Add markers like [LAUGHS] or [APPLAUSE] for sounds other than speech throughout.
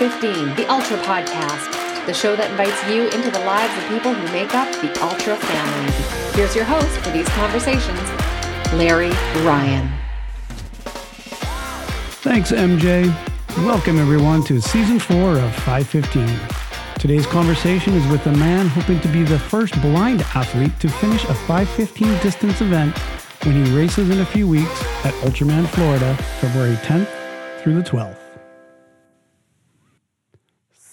You're listening to 515, the Ultra Podcast, the show that invites you into the lives of people who make up the Ultra family. Here's your host for these conversations, Larry Ryan. Thanks, MJ. Welcome, everyone, to season four of 515. Today's conversation is with a man hoping to be the first blind athlete to finish a 515 distance event when he races in a few weeks at Ultraman, Florida, February 10th through the 12th.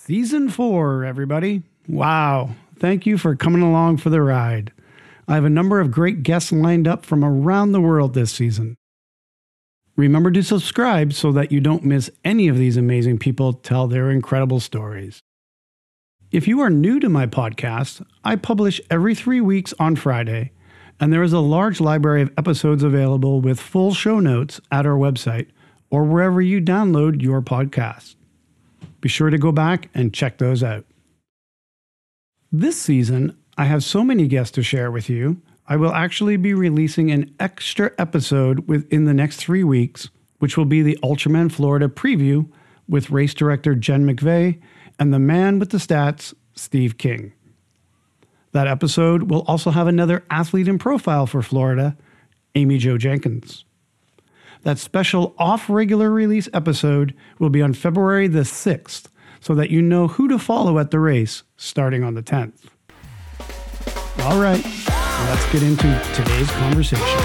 Season four, everybody. Wow. Thank you for coming along for the ride. I have a number of great guests lined up from around the world this season. Remember to subscribe so that you don't miss any of these amazing people tell their incredible stories. If you are new to my podcast, I publish every three weeks on Friday, and there is a large library of episodes available with full show notes at our website or wherever you download your podcast. Be sure to go back and check those out. This season, I have so many guests to share with you. I will actually be releasing an extra episode within the next three weeks, which will be the Ultraman Florida preview with race director Jen McVeigh and the man with the stats, Steve King. That episode will also have another athlete in profile for Florida, Amy Jo Jenkins. That special off regular release episode will be on February the 6th so that you know who to follow at the race starting on the 10th. All right, let's get into today's conversation.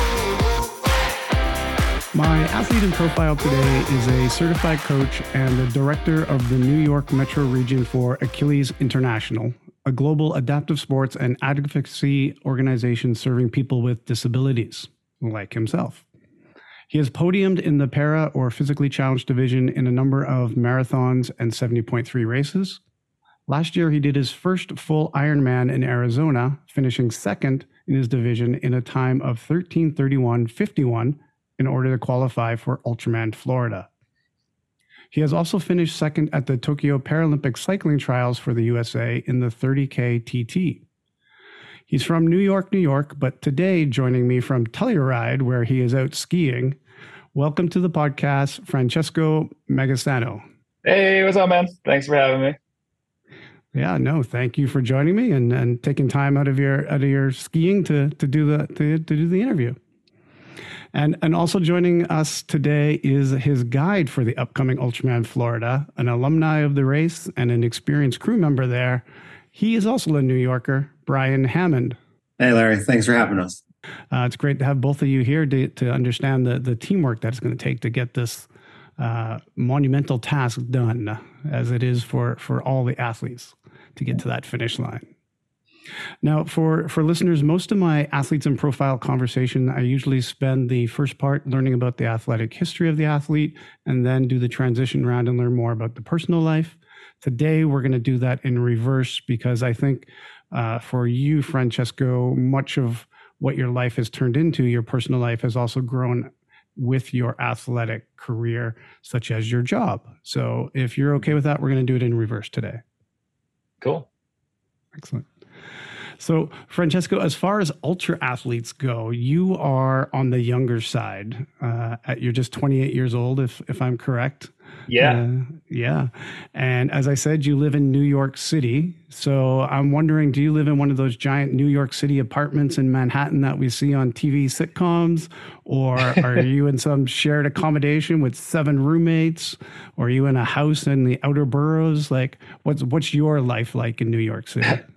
My athlete in profile today is a certified coach and the director of the New York Metro region for Achilles International, a global adaptive sports and advocacy organization serving people with disabilities, like himself. He has podiumed in the para or physically challenged division in a number of marathons and 70.3 races. Last year, he did his first full Ironman in Arizona, finishing second in his division in a time of 13:31.51 in order to qualify for Ultraman Florida. He has also finished second at the Tokyo Paralympic cycling trials for the USA in the 30K TT. He's from New York, New York, but today joining me from Telluride, where he is out skiing. Welcome to the podcast, Francesco Magisano. Hey, what's up, man? Thanks for having me. Yeah, no, thank you for joining me and, and taking time out of your out of your skiing to to do the to, to do the interview. And and also joining us today is his guide for the upcoming Ultraman Florida, an alumni of the race and an experienced crew member there. He is also a New Yorker, Brian Hammond. Hey, Larry. Thanks for having us. Uh, it's great to have both of you here to, to understand the, the teamwork that it's going to take to get this uh, monumental task done, as it is for, for all the athletes to get to that finish line. Now, for, for listeners, most of my athletes in profile conversation, I usually spend the first part learning about the athletic history of the athlete and then do the transition round and learn more about the personal life. Today, we're going to do that in reverse because I think uh, for you, Francesco, much of what your life has turned into, your personal life has also grown with your athletic career, such as your job. So, if you're okay with that, we're going to do it in reverse today. Cool. Excellent. So, Francesco, as far as ultra athletes go, you are on the younger side. Uh, you're just 28 years old, if if I'm correct. Yeah. Uh, yeah. And as I said, you live in New York City. So I'm wondering, do you live in one of those giant New York City apartments in Manhattan that we see on TV sitcoms? Or are [LAUGHS] you in some shared accommodation with seven roommates? Or are you in a house in the outer boroughs? Like, what's what's your life like in New York City? [LAUGHS]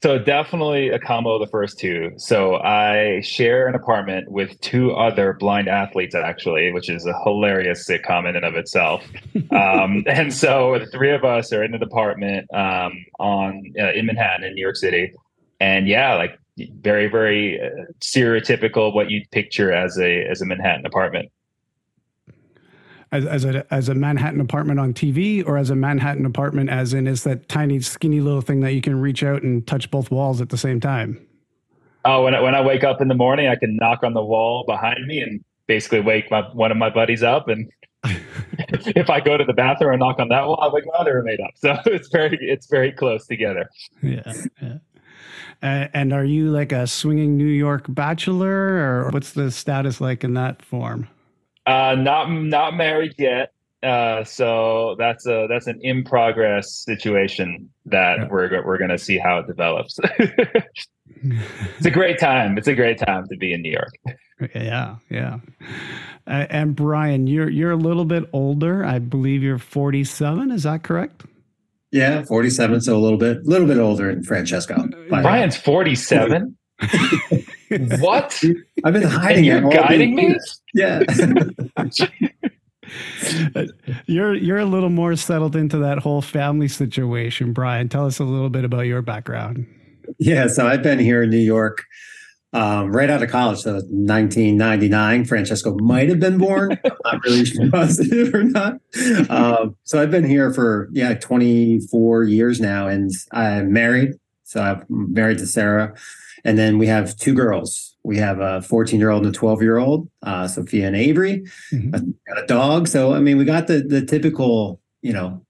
So definitely a combo of the first two. So I share an apartment with two other blind athletes, actually, which is a hilarious sitcom in and of itself. [LAUGHS] um, and so the three of us are in an apartment um, on uh, in Manhattan in New York City, and yeah, like very very uh, stereotypical what you'd picture as a as a Manhattan apartment as, as a as a Manhattan apartment on TV or as a Manhattan apartment as in is that tiny skinny little thing that you can reach out and touch both walls at the same time? Oh, when I, when I wake up in the morning, I can knock on the wall behind me and basically wake my, one of my buddies up. And [LAUGHS] if I go to the bathroom and knock on that wall, I wake my other roommate up. [LAUGHS] So it's very it's very close together. Yeah. yeah. Uh, and are you like a swinging New York bachelor, or what's the status like in that form? Uh, not not married yet. Uh, so that's a that's an in progress situation that yeah. we're we're gonna see how it develops. [LAUGHS] it's a [LAUGHS] great time. It's a great time to be in New York. Yeah, yeah. Uh, and Brian, you're you're a little bit older. I believe you're 47. Is that correct? Yeah, 47. So a little bit, a little bit older than Francesco. Brian's 47. [LAUGHS] what? I've been hiding. And you're guiding me. Yeah. [LAUGHS] you're you're a little more settled into that whole family situation, Brian. Tell us a little bit about your background. Yeah, so I've been here in New York um, right out of college, so 1999. Francesco might have been born. [LAUGHS] I'm not really positive or not. Um, so I've been here for yeah 24 years now, and I'm married. So I'm married to Sarah, and then we have two girls. We have a 14 year old and a 12 year old, uh, Sophia and Avery. Mm-hmm. Got a dog. So I mean, we got the the typical you know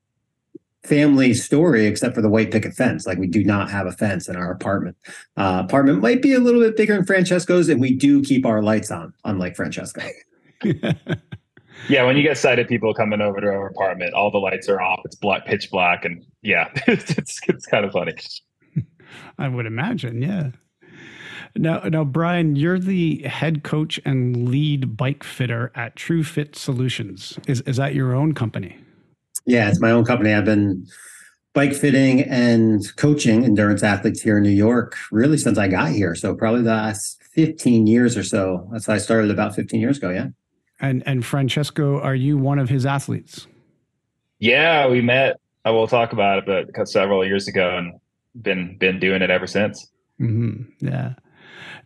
family story except for the white picket fence. Like we do not have a fence in our apartment. Uh, apartment might be a little bit bigger than Francesco's, and we do keep our lights on, unlike Francesco. [LAUGHS] yeah, when you get sighted people coming over to our apartment, all the lights are off. It's black, pitch black, and yeah, [LAUGHS] it's it's kind of funny. I would imagine, yeah. Now, now, Brian, you're the head coach and lead bike fitter at True Fit Solutions. Is is that your own company? Yeah, it's my own company. I've been bike fitting and coaching endurance athletes here in New York really since I got here. So probably the last 15 years or so. That's how I started about 15 years ago. Yeah. And and Francesco, are you one of his athletes? Yeah, we met. I will talk about it, but several years ago, and been been doing it ever since. Mm-hmm. Yeah.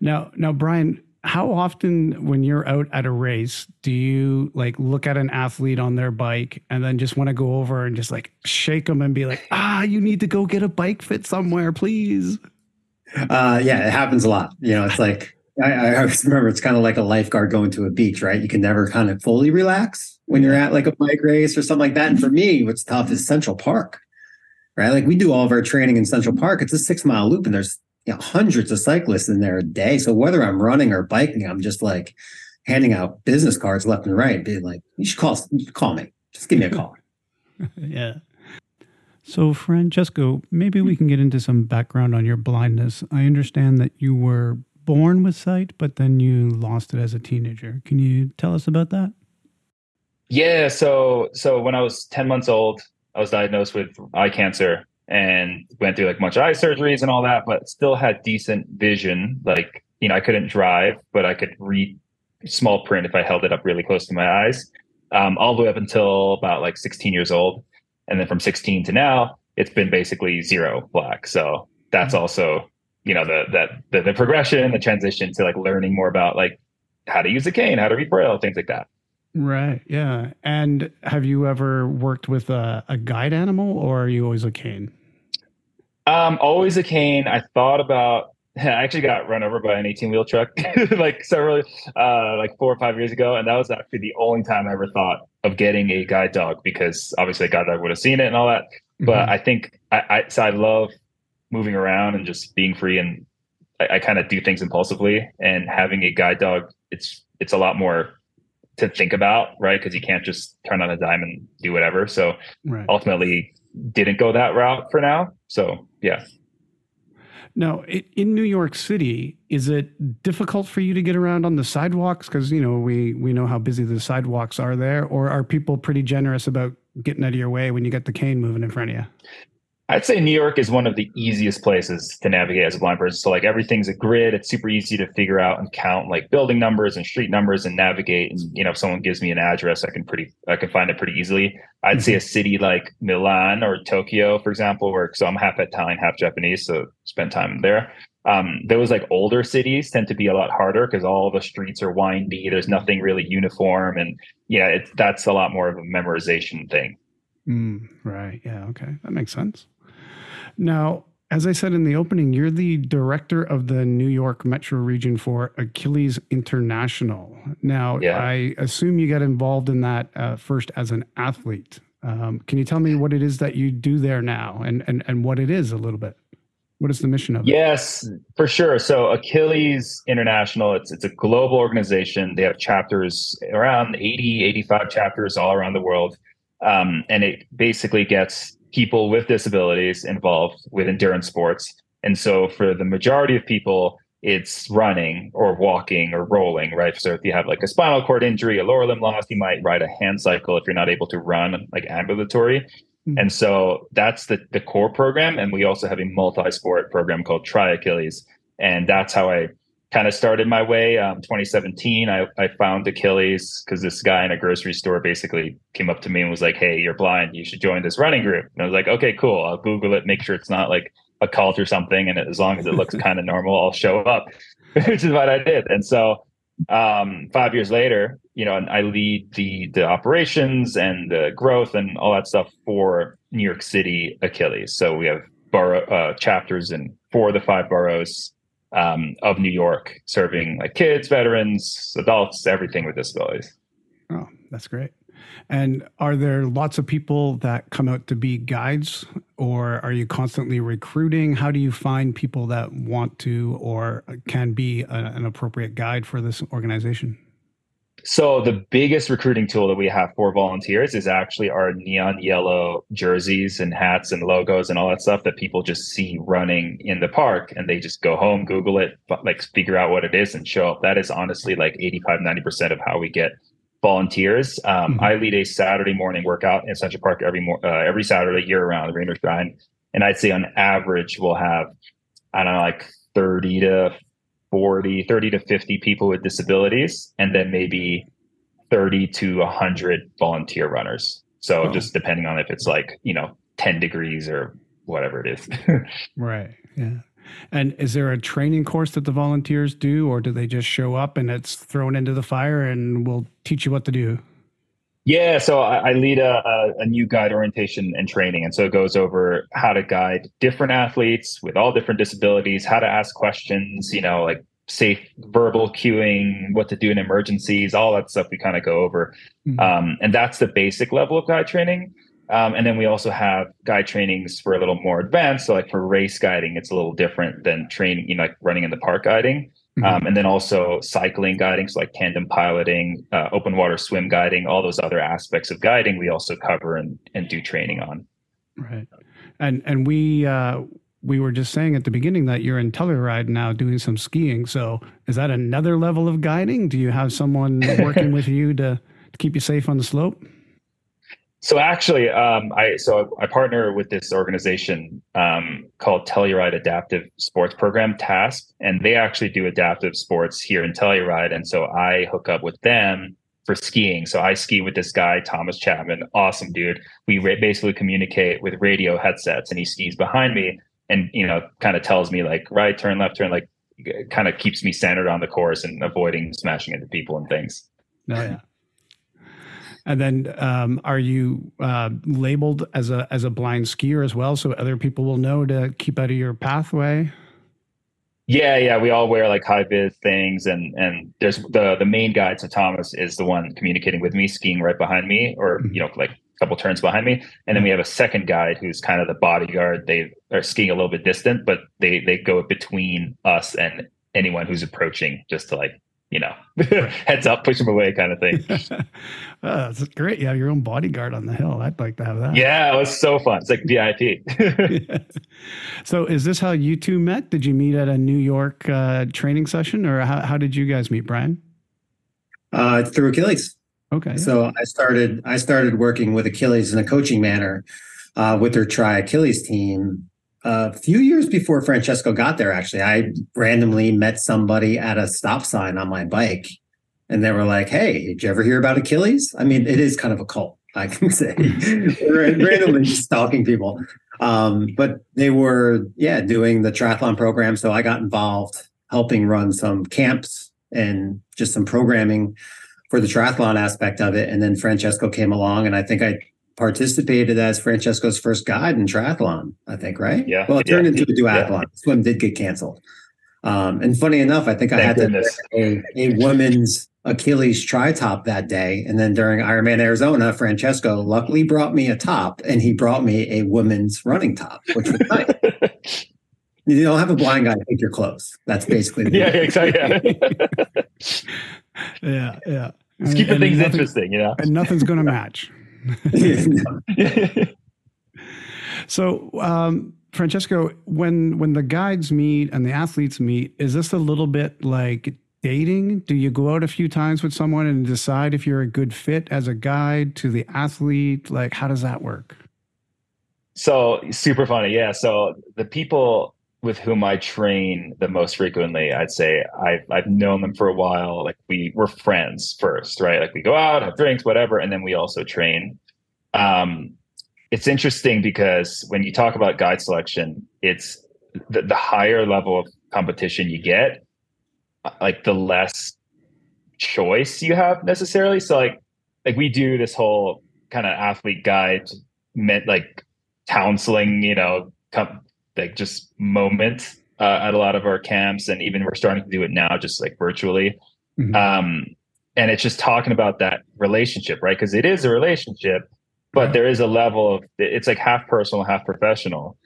Now, now, Brian, how often when you're out at a race do you like look at an athlete on their bike and then just want to go over and just like shake them and be like ah you need to go get a bike fit somewhere please uh yeah it happens a lot you know it's like I, I always remember it's kind of like a lifeguard going to a beach, right? You can never kind of fully relax when you're at like a bike race or something like that. And for me, what's tough is Central Park, right? Like we do all of our training in Central Park. It's a six mile loop, and there's you know, hundreds of cyclists in there a day. So whether I'm running or biking, I'm just like handing out business cards left and right, being like, you should call, you should call me. Just give me a [LAUGHS] call. yeah. So, Francesco, maybe we can get into some background on your blindness. I understand that you were born with sight, but then you lost it as a teenager. Can you tell us about that? Yeah. So, so when I was 10 months old, I was diagnosed with eye cancer and went through like much eye surgeries and all that, but still had decent vision. Like, you know, I couldn't drive, but I could read small print if I held it up really close to my eyes, um, all the way up until about like 16 years old. And then from 16 to now, it's been basically zero black. So that's mm-hmm. also, you know, the, that the, the progression, the transition to like learning more about like how to use a cane, how to read braille, things like that. Right. Yeah. And have you ever worked with a, a guide animal or are you always a cane? Um, always a cane. I thought about [LAUGHS] I actually got run over by an 18 wheel truck [LAUGHS] like several uh like four or five years ago. And that was actually the only time I ever thought of getting a guide dog because obviously a guide dog would have seen it and all that. Mm-hmm. But I think I, I so I love moving around and just being free and I, I kind of do things impulsively and having a guide dog, it's it's a lot more to think about, right? Because you can't just turn on a dime and do whatever. So right. ultimately, didn't go that route for now. So yeah. Now, in New York City, is it difficult for you to get around on the sidewalks? Because you know we we know how busy the sidewalks are there, or are people pretty generous about getting out of your way when you get the cane moving in front of you? I'd say New York is one of the easiest places to navigate as a blind person. So like everything's a grid. It's super easy to figure out and count like building numbers and street numbers and navigate. And you know, if someone gives me an address, I can pretty I can find it pretty easily. I'd mm-hmm. say a city like Milan or Tokyo, for example, where so I'm half Italian, half Japanese, so spend time there. Um, those like older cities tend to be a lot harder because all the streets are windy. There's nothing really uniform, and yeah, it's that's a lot more of a memorization thing. Mm, right. Yeah. Okay. That makes sense. Now, as I said in the opening, you're the director of the New York Metro region for Achilles International. Now, yeah. I assume you got involved in that uh, first as an athlete. Um, can you tell me what it is that you do there now and, and, and what it is a little bit? What is the mission of it? Yes, for sure. So Achilles International, it's it's a global organization. They have chapters around 80, 85 chapters all around the world. Um, and it basically gets people with disabilities involved with endurance sports. And so for the majority of people, it's running or walking or rolling, right? So if you have like a spinal cord injury, a lower limb loss, you might ride a hand cycle if you're not able to run like ambulatory. Mm-hmm. And so that's the, the core program. And we also have a multi sport program called Try Achilles. And that's how I kind of started my way. Um, 2017, I, I found Achilles because this guy in a grocery store basically came up to me and was like, Hey, you're blind. You should join this running group. And I was like, Okay, cool. I'll Google it, make sure it's not like a cult or something. And as long as it looks [LAUGHS] kind of normal, I'll show up, [LAUGHS] which is what I did. And so um, five years later, you know, and I lead the the operations and the growth and all that stuff for New York City Achilles. So we have borough uh, chapters in four of the five boroughs um, of New York, serving like kids, veterans, adults, everything with disabilities. Oh, that's great. And are there lots of people that come out to be guides, or are you constantly recruiting? How do you find people that want to or can be a, an appropriate guide for this organization? So the biggest recruiting tool that we have for volunteers is actually our neon yellow jerseys and hats and logos and all that stuff that people just see running in the park and they just go home, Google it, like figure out what it is and show up. That is honestly like 85, 90% of how we get volunteers. Um, mm-hmm. I lead a Saturday morning workout in Central Park every uh, every Saturday year around the Rainers Grind. And I'd say on average, we'll have, I don't know, like 30 to 40, 30 to 50 people with disabilities, and then maybe 30 to 100 volunteer runners. So oh. just depending on if it's like, you know, 10 degrees or whatever it is. [LAUGHS] right. Yeah. And is there a training course that the volunteers do, or do they just show up and it's thrown into the fire and we'll teach you what to do? Yeah, so I, I lead a, a, a, new guide orientation and training. And so it goes over how to guide different athletes with all different disabilities, how to ask questions, you know, like safe verbal cueing, what to do in emergencies, all that stuff we kind of go over. Mm-hmm. Um, and that's the basic level of guide training. Um, and then we also have guide trainings for a little more advanced. So like for race guiding, it's a little different than training, you know, like running in the park guiding. Mm-hmm. Um, and then also cycling guiding, so like tandem piloting, uh, open water swim guiding, all those other aspects of guiding we also cover and, and do training on. Right. And and we uh, we were just saying at the beginning that you're in Telluride now doing some skiing. So is that another level of guiding? Do you have someone [LAUGHS] working with you to, to keep you safe on the slope? So actually, um, I so I partner with this organization um, called Telluride Adaptive Sports Program (TASP), and they actually do adaptive sports here in Telluride. And so I hook up with them for skiing. So I ski with this guy Thomas Chapman, awesome dude. We ra- basically communicate with radio headsets, and he skis behind me, and you know, kind of tells me like right turn, left turn, like kind of keeps me centered on the course and avoiding smashing into people and things. Oh yeah. And then, um, are you uh, labeled as a as a blind skier as well, so other people will know to keep out of your pathway? Yeah, yeah, we all wear like high vis things, and and there's the the main guide. So Thomas is the one communicating with me, skiing right behind me, or mm-hmm. you know, like a couple turns behind me, and then we have a second guide who's kind of the bodyguard. They are skiing a little bit distant, but they they go between us and anyone who's approaching, just to like you know, [LAUGHS] heads up, push them away kind of thing. [LAUGHS] oh, that's great. You have your own bodyguard on the hill. I'd like to have that. Yeah, it was so fun. It's like VIP. yeah. [LAUGHS] So is this how you two met? Did you meet at a New York uh, training session or how, how did you guys meet, Brian? Uh, through Achilles. Okay. So I started, I started working with Achilles in a coaching manner uh, with their Try Achilles team a few years before Francesco got there, actually, I randomly met somebody at a stop sign on my bike. And they were like, Hey, did you ever hear about Achilles? I mean, it is kind of a cult, I can [LAUGHS] say. randomly stalking people. Um, but they were, yeah, doing the triathlon program. So I got involved helping run some camps and just some programming for the triathlon aspect of it. And then Francesco came along, and I think I participated as Francesco's first guide in triathlon, I think, right? Yeah. Well, it turned yeah. into a duathlon. Yeah. Swim did get canceled. Um, and funny enough, I think Thank I had goodness. a, a women's Achilles tri top that day. And then during Ironman Arizona, Francesco luckily brought me a top and he brought me a women's running top, which was nice. [LAUGHS] you don't have a blind guy take your clothes. That's basically [LAUGHS] yeah, exactly. Yeah. [LAUGHS] yeah, yeah. Just keeping things interesting, you know. And nothing's going to match. [LAUGHS] so, um, Francesco, when when the guides meet and the athletes meet, is this a little bit like dating? Do you go out a few times with someone and decide if you're a good fit as a guide to the athlete? Like, how does that work? So super funny, yeah. So the people with whom I train the most frequently, I'd say I've I've known them for a while. Like we we're friends first, right? Like we go out, have drinks, whatever, and then we also train. Um, it's interesting because when you talk about guide selection, it's the, the higher level of competition you get, like the less choice you have necessarily. So like like we do this whole kind of athlete guide meant like counseling, you know, like just moment uh, at a lot of our camps, and even we're starting to do it now, just like virtually. Mm-hmm. Um, and it's just talking about that relationship, right? Because it is a relationship, but there is a level of it's like half personal, half professional.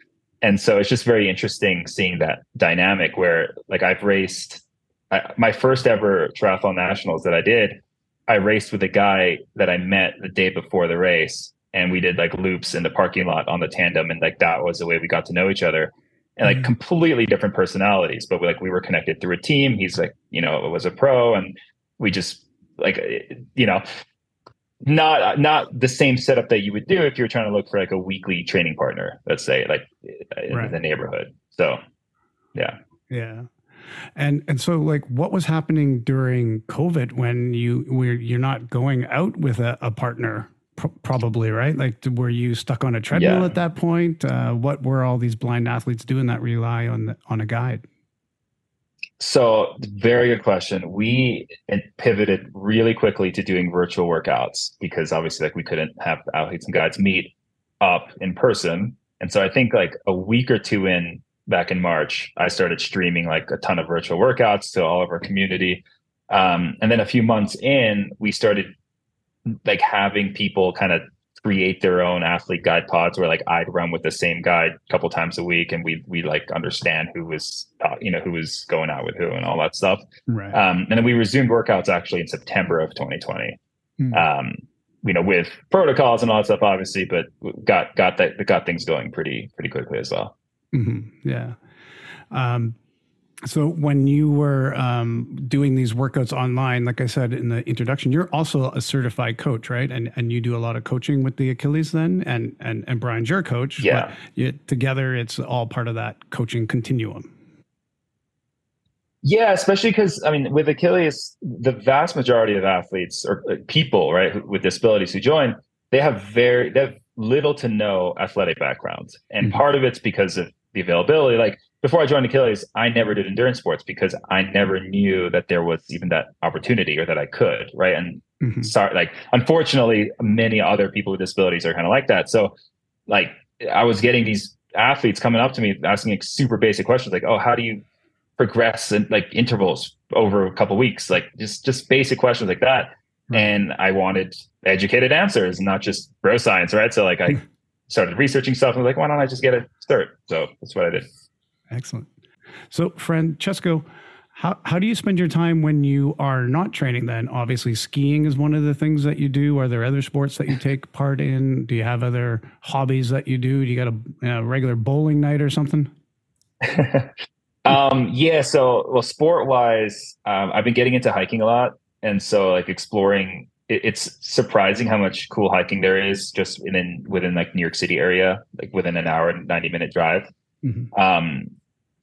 And so it's just very interesting seeing that dynamic where like I've raced I, my first ever triathlon nationals that I did, I raced with a guy that I met the day before the race and we did like loops in the parking lot on the tandem and like that was the way we got to know each other. And like mm-hmm. completely different personalities but we, like we were connected through a team. He's like you know it was a pro and we just like you know not not the same setup that you would do if you were trying to look for like a weekly training partner let's say like in right. the neighborhood. So yeah. Yeah. And and so like what was happening during covid when you were you're not going out with a, a partner probably right like were you stuck on a treadmill yeah. at that point uh, what were all these blind athletes doing that rely on the, on a guide so, very good question. We pivoted really quickly to doing virtual workouts because obviously, like, we couldn't have athletes and guides meet up in person. And so, I think like a week or two in back in March, I started streaming like a ton of virtual workouts to all of our community. Um, and then a few months in, we started like having people kind of create their own athlete guide pods where like I'd run with the same guide a couple times a week and we we like understand who was uh, you know who was going out with who and all that stuff. Right. Um, and then we resumed workouts actually in September of 2020. Mm. Um, you know, with protocols and all that stuff, obviously, but got got that got things going pretty pretty quickly as well. Mm-hmm. Yeah. Um, so when you were um, doing these workouts online, like I said in the introduction, you're also a certified coach, right? And and you do a lot of coaching with the Achilles then, and and and Brian's your coach. Yeah. You, together, it's all part of that coaching continuum. Yeah, especially because I mean, with Achilles, the vast majority of athletes or people, right, with disabilities who join, they have very they have little to no athletic backgrounds, and mm-hmm. part of it's because of the availability. Like before I joined Achilles, I never did endurance sports because I never knew that there was even that opportunity or that I could, right? And mm-hmm. sorry, like unfortunately, many other people with disabilities are kind of like that. So, like, I was getting these athletes coming up to me asking like super basic questions, like, "Oh, how do you progress in like intervals over a couple weeks?" Like just just basic questions like that. Right. And I wanted educated answers, not just bro science, right? So, like, I started researching stuff and was like, why don't I just get a cert? So that's what I did. Excellent. So, Francesco, how, how do you spend your time when you are not training then? Obviously, skiing is one of the things that you do. Are there other sports that you take part in? Do you have other hobbies that you do? Do you got a, a regular bowling night or something? [LAUGHS] um, yeah. So, well, sport wise, um, I've been getting into hiking a lot. And so, like, exploring, it's surprising how much cool hiking there is just within, within like New York City area, like within an hour and 90 minute drive. Mm-hmm. Um,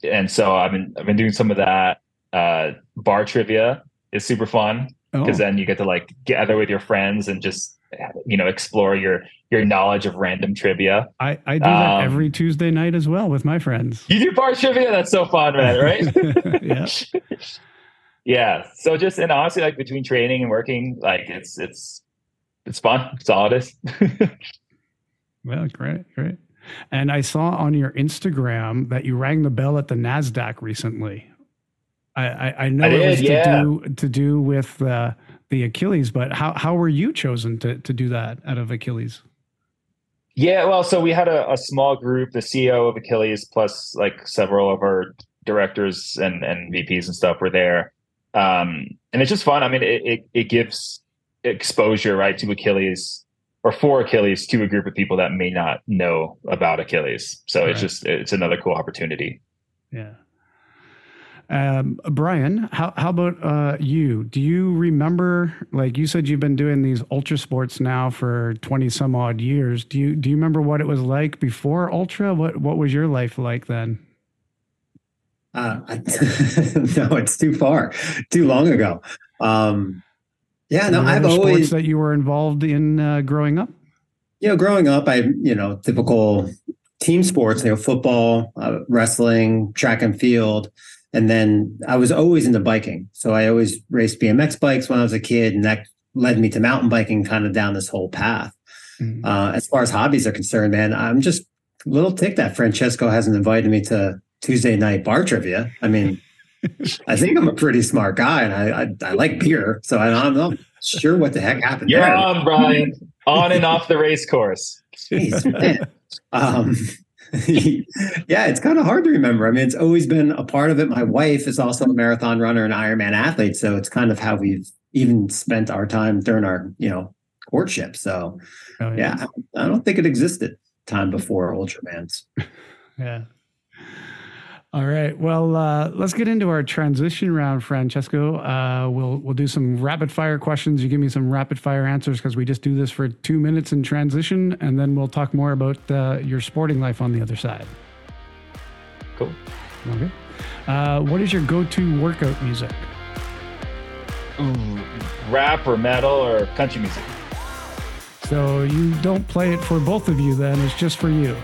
and so I've been I've been doing some of that. Uh, bar trivia is super fun because oh. then you get to like gather with your friends and just you know explore your your knowledge of random trivia. I, I do that um, every Tuesday night as well with my friends. You do bar trivia? That's so fun, man! Right? [LAUGHS] yeah. [LAUGHS] yeah. So just and honestly, like between training and working, like it's it's it's fun. It's all it is. [LAUGHS] well, great, great. And I saw on your Instagram that you rang the bell at the Nasdaq recently. I, I, I know I it was yeah. to do to do with uh, the Achilles, but how how were you chosen to to do that out of Achilles? Yeah, well, so we had a, a small group, the CEO of Achilles, plus like several of our directors and and VPs and stuff were there, um, and it's just fun. I mean, it, it, it gives exposure right to Achilles or for Achilles to a group of people that may not know about Achilles. So right. it's just it's another cool opportunity. Yeah. Um, Brian, how, how about uh, you? Do you remember, like you said, you've been doing these ultra sports now for 20 some odd years. Do you, do you remember what it was like before ultra? What, what was your life like then? Uh, [LAUGHS] no, it's too far, too long ago. Um, yeah, no, I've always that you were involved in uh, growing up. You know, growing up, I you know typical team sports, you know, football, uh, wrestling, track and field, and then I was always into biking. So I always raced BMX bikes when I was a kid, and that led me to mountain biking, kind of down this whole path. Mm-hmm. Uh, as far as hobbies are concerned, man, I'm just a little ticked that Francesco hasn't invited me to Tuesday night bar trivia. I mean. [LAUGHS] I think I'm a pretty smart guy, and I I, I like beer, so I, am not sure what the heck happened. You're there. on, Brian, on and off the race course. Jeez. [LAUGHS] Um, [LAUGHS] yeah, it's kind of hard to remember. I mean, it's always been a part of it. My wife is also a marathon runner and Ironman athlete, so it's kind of how we've even spent our time during our you know courtship. So, oh, yeah. yeah, I don't think it existed time before Ultraman's. yeah. All right. Well, uh, let's get into our transition round, Francesco. Uh, we'll we'll do some rapid fire questions. You give me some rapid fire answers because we just do this for two minutes in transition, and then we'll talk more about uh, your sporting life on the other side. Cool. Okay. Uh, what is your go-to workout music? Ooh, rap or metal or country music. So you don't play it for both of you, then? It's just for you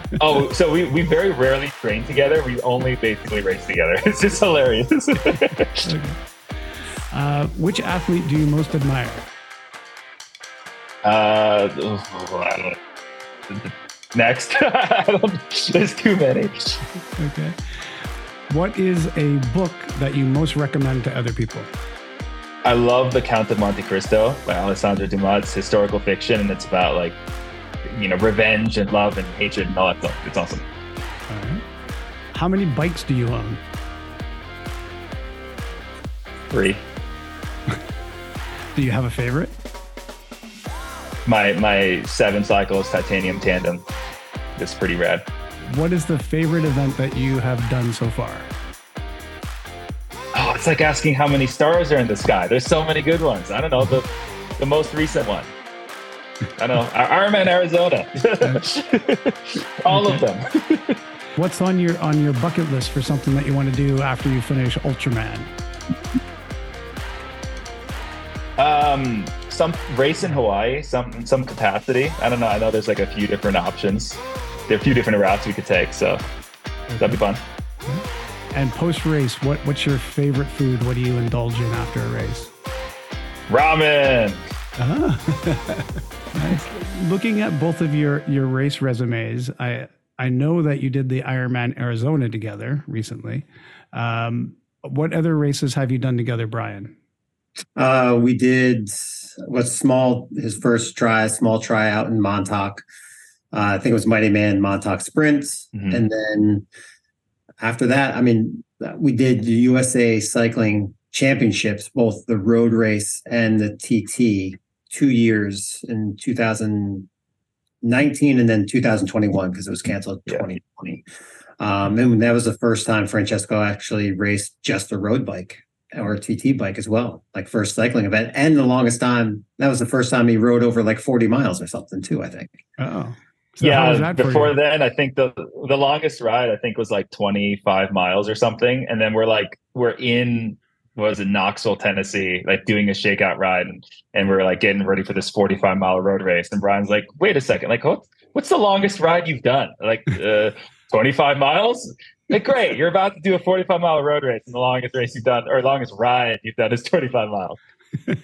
[LAUGHS] oh, so we, we very rarely train together. We only basically race together. [LAUGHS] It's just hilarious. okay. [LAUGHS] uh, which athlete do you most admire? Uh, oh, next. There's too many. Okay. What is a book that you most recommend to other people? I love The Count of Monte Cristo by Alessandro Dumas. It's historical fiction, and it's about like you know revenge and love and hatred and all that stuff. It's awesome. How many bikes do you own? Three. [LAUGHS] do you have a favorite? My my seven cycles titanium tandem. It's pretty rad. What is the favorite event that you have done so far? Oh, it's like asking how many stars are in the sky. There's so many good ones. I don't know the the most recent one. I know. Ironman Arizona. [LAUGHS] All of them. [LAUGHS] What's on your on your bucket list for something that you want to do after you finish Ultraman? Um, some race in Hawaii, some some capacity. I don't know. I know there's like a few different options. There are a few different routes we could take, so that'd be fun. And post race, what what's your favorite food? What do you indulge in after a race? Ramen. Uh-huh. [LAUGHS] Nice. Looking at both of your your race resumes, I I know that you did the Ironman Arizona together recently. Um, what other races have you done together, Brian? Uh, we did was small his first try, small try out in Montauk. Uh, I think it was Mighty Man Montauk Sprints, mm-hmm. and then after that, I mean, we did the USA Cycling Championships, both the road race and the TT two years in 2019 and then 2021 because it was canceled yeah. 2020. Um, and that was the first time Francesco actually raced just a road bike or a TT bike as well, like first cycling event. And the longest time, that was the first time he rode over like 40 miles or something too, I think. Oh. So yeah, before then, I think the the longest ride I think was like 25 miles or something, and then we're like we're in was in Knoxville, Tennessee, like doing a shakeout ride, and, and we are like getting ready for this 45 mile road race. And Brian's like, "Wait a second, like what, what's the longest ride you've done? Like uh, [LAUGHS] 25 miles? Like great, you're about to do a 45 mile road race, and the longest race you've done or longest ride you've done is 25 miles.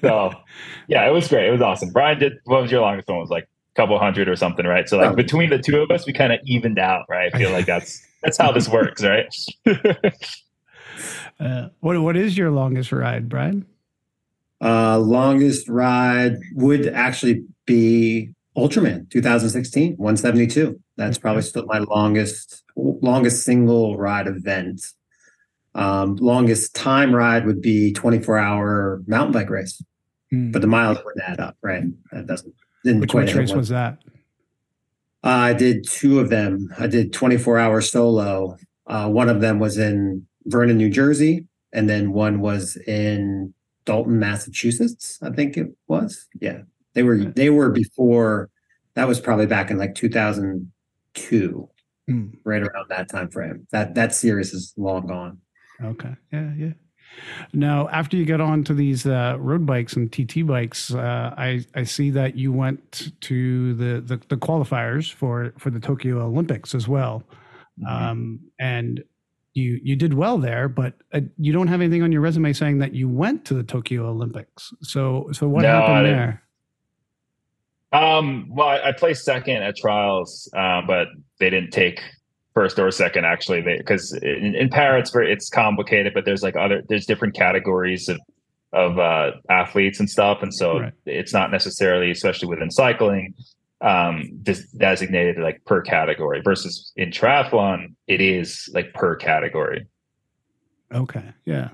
So [LAUGHS] yeah, it was great. It was awesome. Brian did. What was your longest one? It was like a couple hundred or something, right? So like oh. between the two of us, we kind of evened out, right? I feel like that's that's how this works, right? [LAUGHS] Uh, what what is your longest ride, Brian? Uh, longest ride would actually be Ultraman 2016, 172. That's probably still my longest longest single ride event. Um, longest time ride would be 24 hour mountain bike race. mm. but the miles wouldn't add up, right? That doesn't. Which, which race was that? Uh, I did two of them. I did 24 hour solo. Uh, one of them was in Vernon, New Jersey, and then one was in Dalton, Massachusetts. I think it was. Yeah, they were they were before. That was probably back in like 2002, mm. right around that time frame. That that series is long gone. Okay. Yeah. Yeah. Now, after you get on to these uh, road bikes and TT bikes, uh, I I see that you went to the, the, the qualifiers for for the Tokyo Olympics as well, mm-hmm. um, and you you did well there. But uh, you don't have anything on your resume saying that you went to the Tokyo Olympics. So so what no, happened there? Um, well, I, I, placed second at trials, uh, but they didn't take first or second actually because in, in para it's very it's complicated but there's like other there's different categories of of uh, athletes and stuff and so right. it's not necessarily especially within cycling um designated like per category versus in triathlon it is like per category okay yeah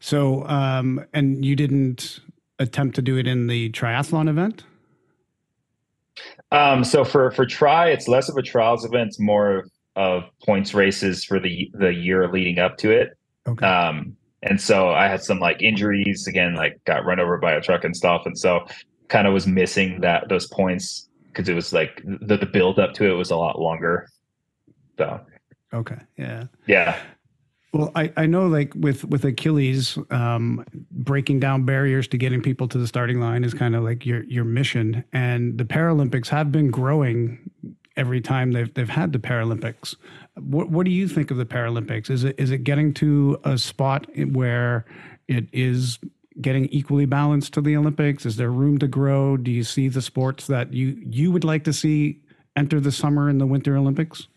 so um and you didn't attempt to do it in the triathlon event um, so for for try, it's less of a trials event, it's more of points races for the the year leading up to it. Okay. Um, and so I had some like injuries again, like got run over by a truck and stuff, and so kind of was missing that those points because it was like the the build up to it was a lot longer. So. Okay. Yeah. Yeah. Well, I, I know like with with Achilles, um, breaking down barriers to getting people to the starting line is kind of like your your mission. And the Paralympics have been growing every time they've they've had the Paralympics. What what do you think of the Paralympics? Is it is it getting to a spot where it is getting equally balanced to the Olympics? Is there room to grow? Do you see the sports that you you would like to see enter the summer and the winter Olympics?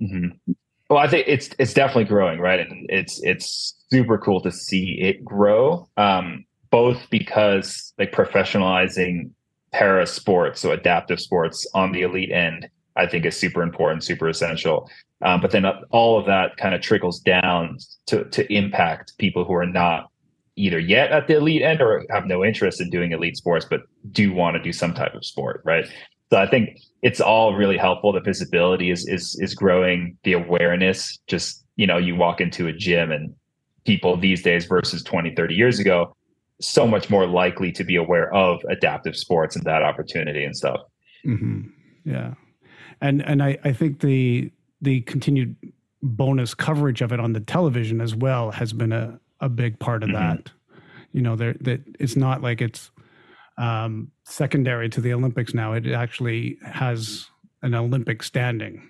Mm-hmm. Well, I think it's it's definitely growing, right? And it's it's super cool to see it grow. Um, both because like professionalizing para sports, so adaptive sports on the elite end, I think is super important, super essential. Um, but then all of that kind of trickles down to to impact people who are not either yet at the elite end or have no interest in doing elite sports, but do want to do some type of sport, right? So I think it's all really helpful. The visibility is is is growing, the awareness. Just you know, you walk into a gym and people these days versus 20, 30 years ago, so much more likely to be aware of adaptive sports and that opportunity and stuff. Mm-hmm. Yeah and and I, I think the the continued bonus coverage of it on the television as well has been a, a big part of mm-hmm. that. You know, there that it's not like it's um, secondary to the Olympics now. It actually has an Olympic standing.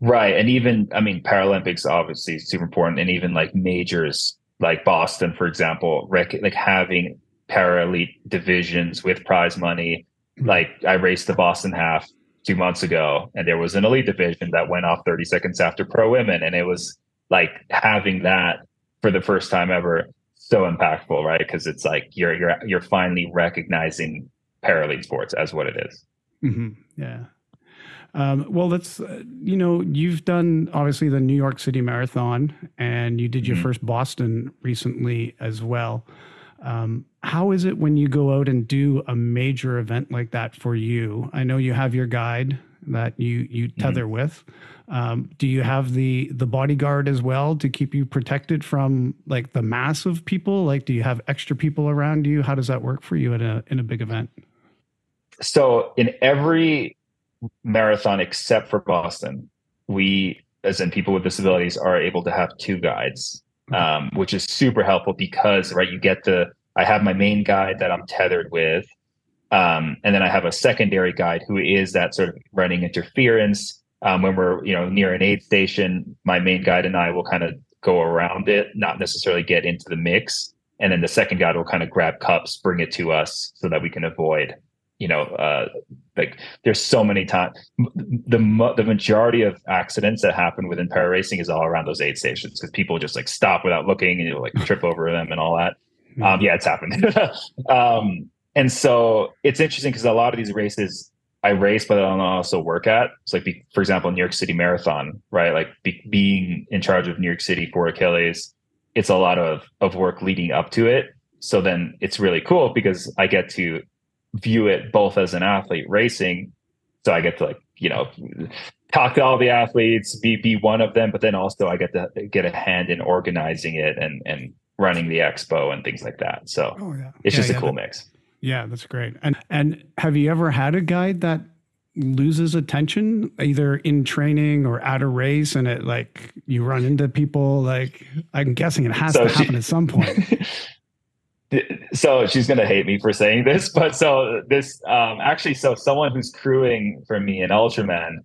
Right, and even I mean Paralympics obviously super important, and even like majors like Boston, for example, rec- like having para elite divisions with prize money. Mm-hmm. Like I raced the Boston half two months ago, and there was an elite division that went off 30 seconds after pro women, and it was like having that for the first time ever so impactful, right? Because it's like you're you're you're finally recognizing para elite sports as what it is. Mm-hmm. Yeah. Um, well, let's, uh, you know, you've done obviously the New York City Marathon and you did your mm-hmm. first Boston recently as well. Um, how is it when you go out and do a major event like that for you? I know you have your guide that you you mm-hmm. tether mm-hmm. with. Um, do you have the the bodyguard as well to keep you protected from like the mass of people? Like, do you have extra people around you? How does that work for you in a in a big event? So, in every marathon except for Boston, we, as in people with disabilities, are able to have two guides um, which is super helpful because right you get the I have my main guide that I'm tethered with, um, and then I have a secondary guide who is that sort of running interference. Um, when we're you know near an aid station, my main guide and I will kind of go around it, not necessarily get into the mix, and then the second guide will kind of grab cups, bring it to us so that we can avoid you know, uh, like there's so many times the the majority of accidents that happen within para racing is all around those aid stations because people just like stop without looking and you like [LAUGHS] trip over them and all that. Hmm. Um, yeah, it's happened. [LAUGHS] um, and so it's interesting because a lot of these races I race, but I don't also work at. It's like, be, for example, New York City Marathon, right? Like be, being in charge of New York City for Achilles, it's a lot of of work leading up to it so then it's really cool because I get to view it both as an athlete racing. So I get to like, you know, talk to all the athletes, be be one of them, but then also I get to get a hand in organizing it and and running the expo and things like that. So oh, yeah. it's yeah, just yeah, a cool that, mix. Yeah, that's great. And and have you ever had a guide that loses attention either in training or at a race and it like you run into people like I'm guessing it has so to she, happen at some point. [LAUGHS] so she's gonna hate me for saying this, [LAUGHS] but so this um actually so someone who's crewing for me in Ultraman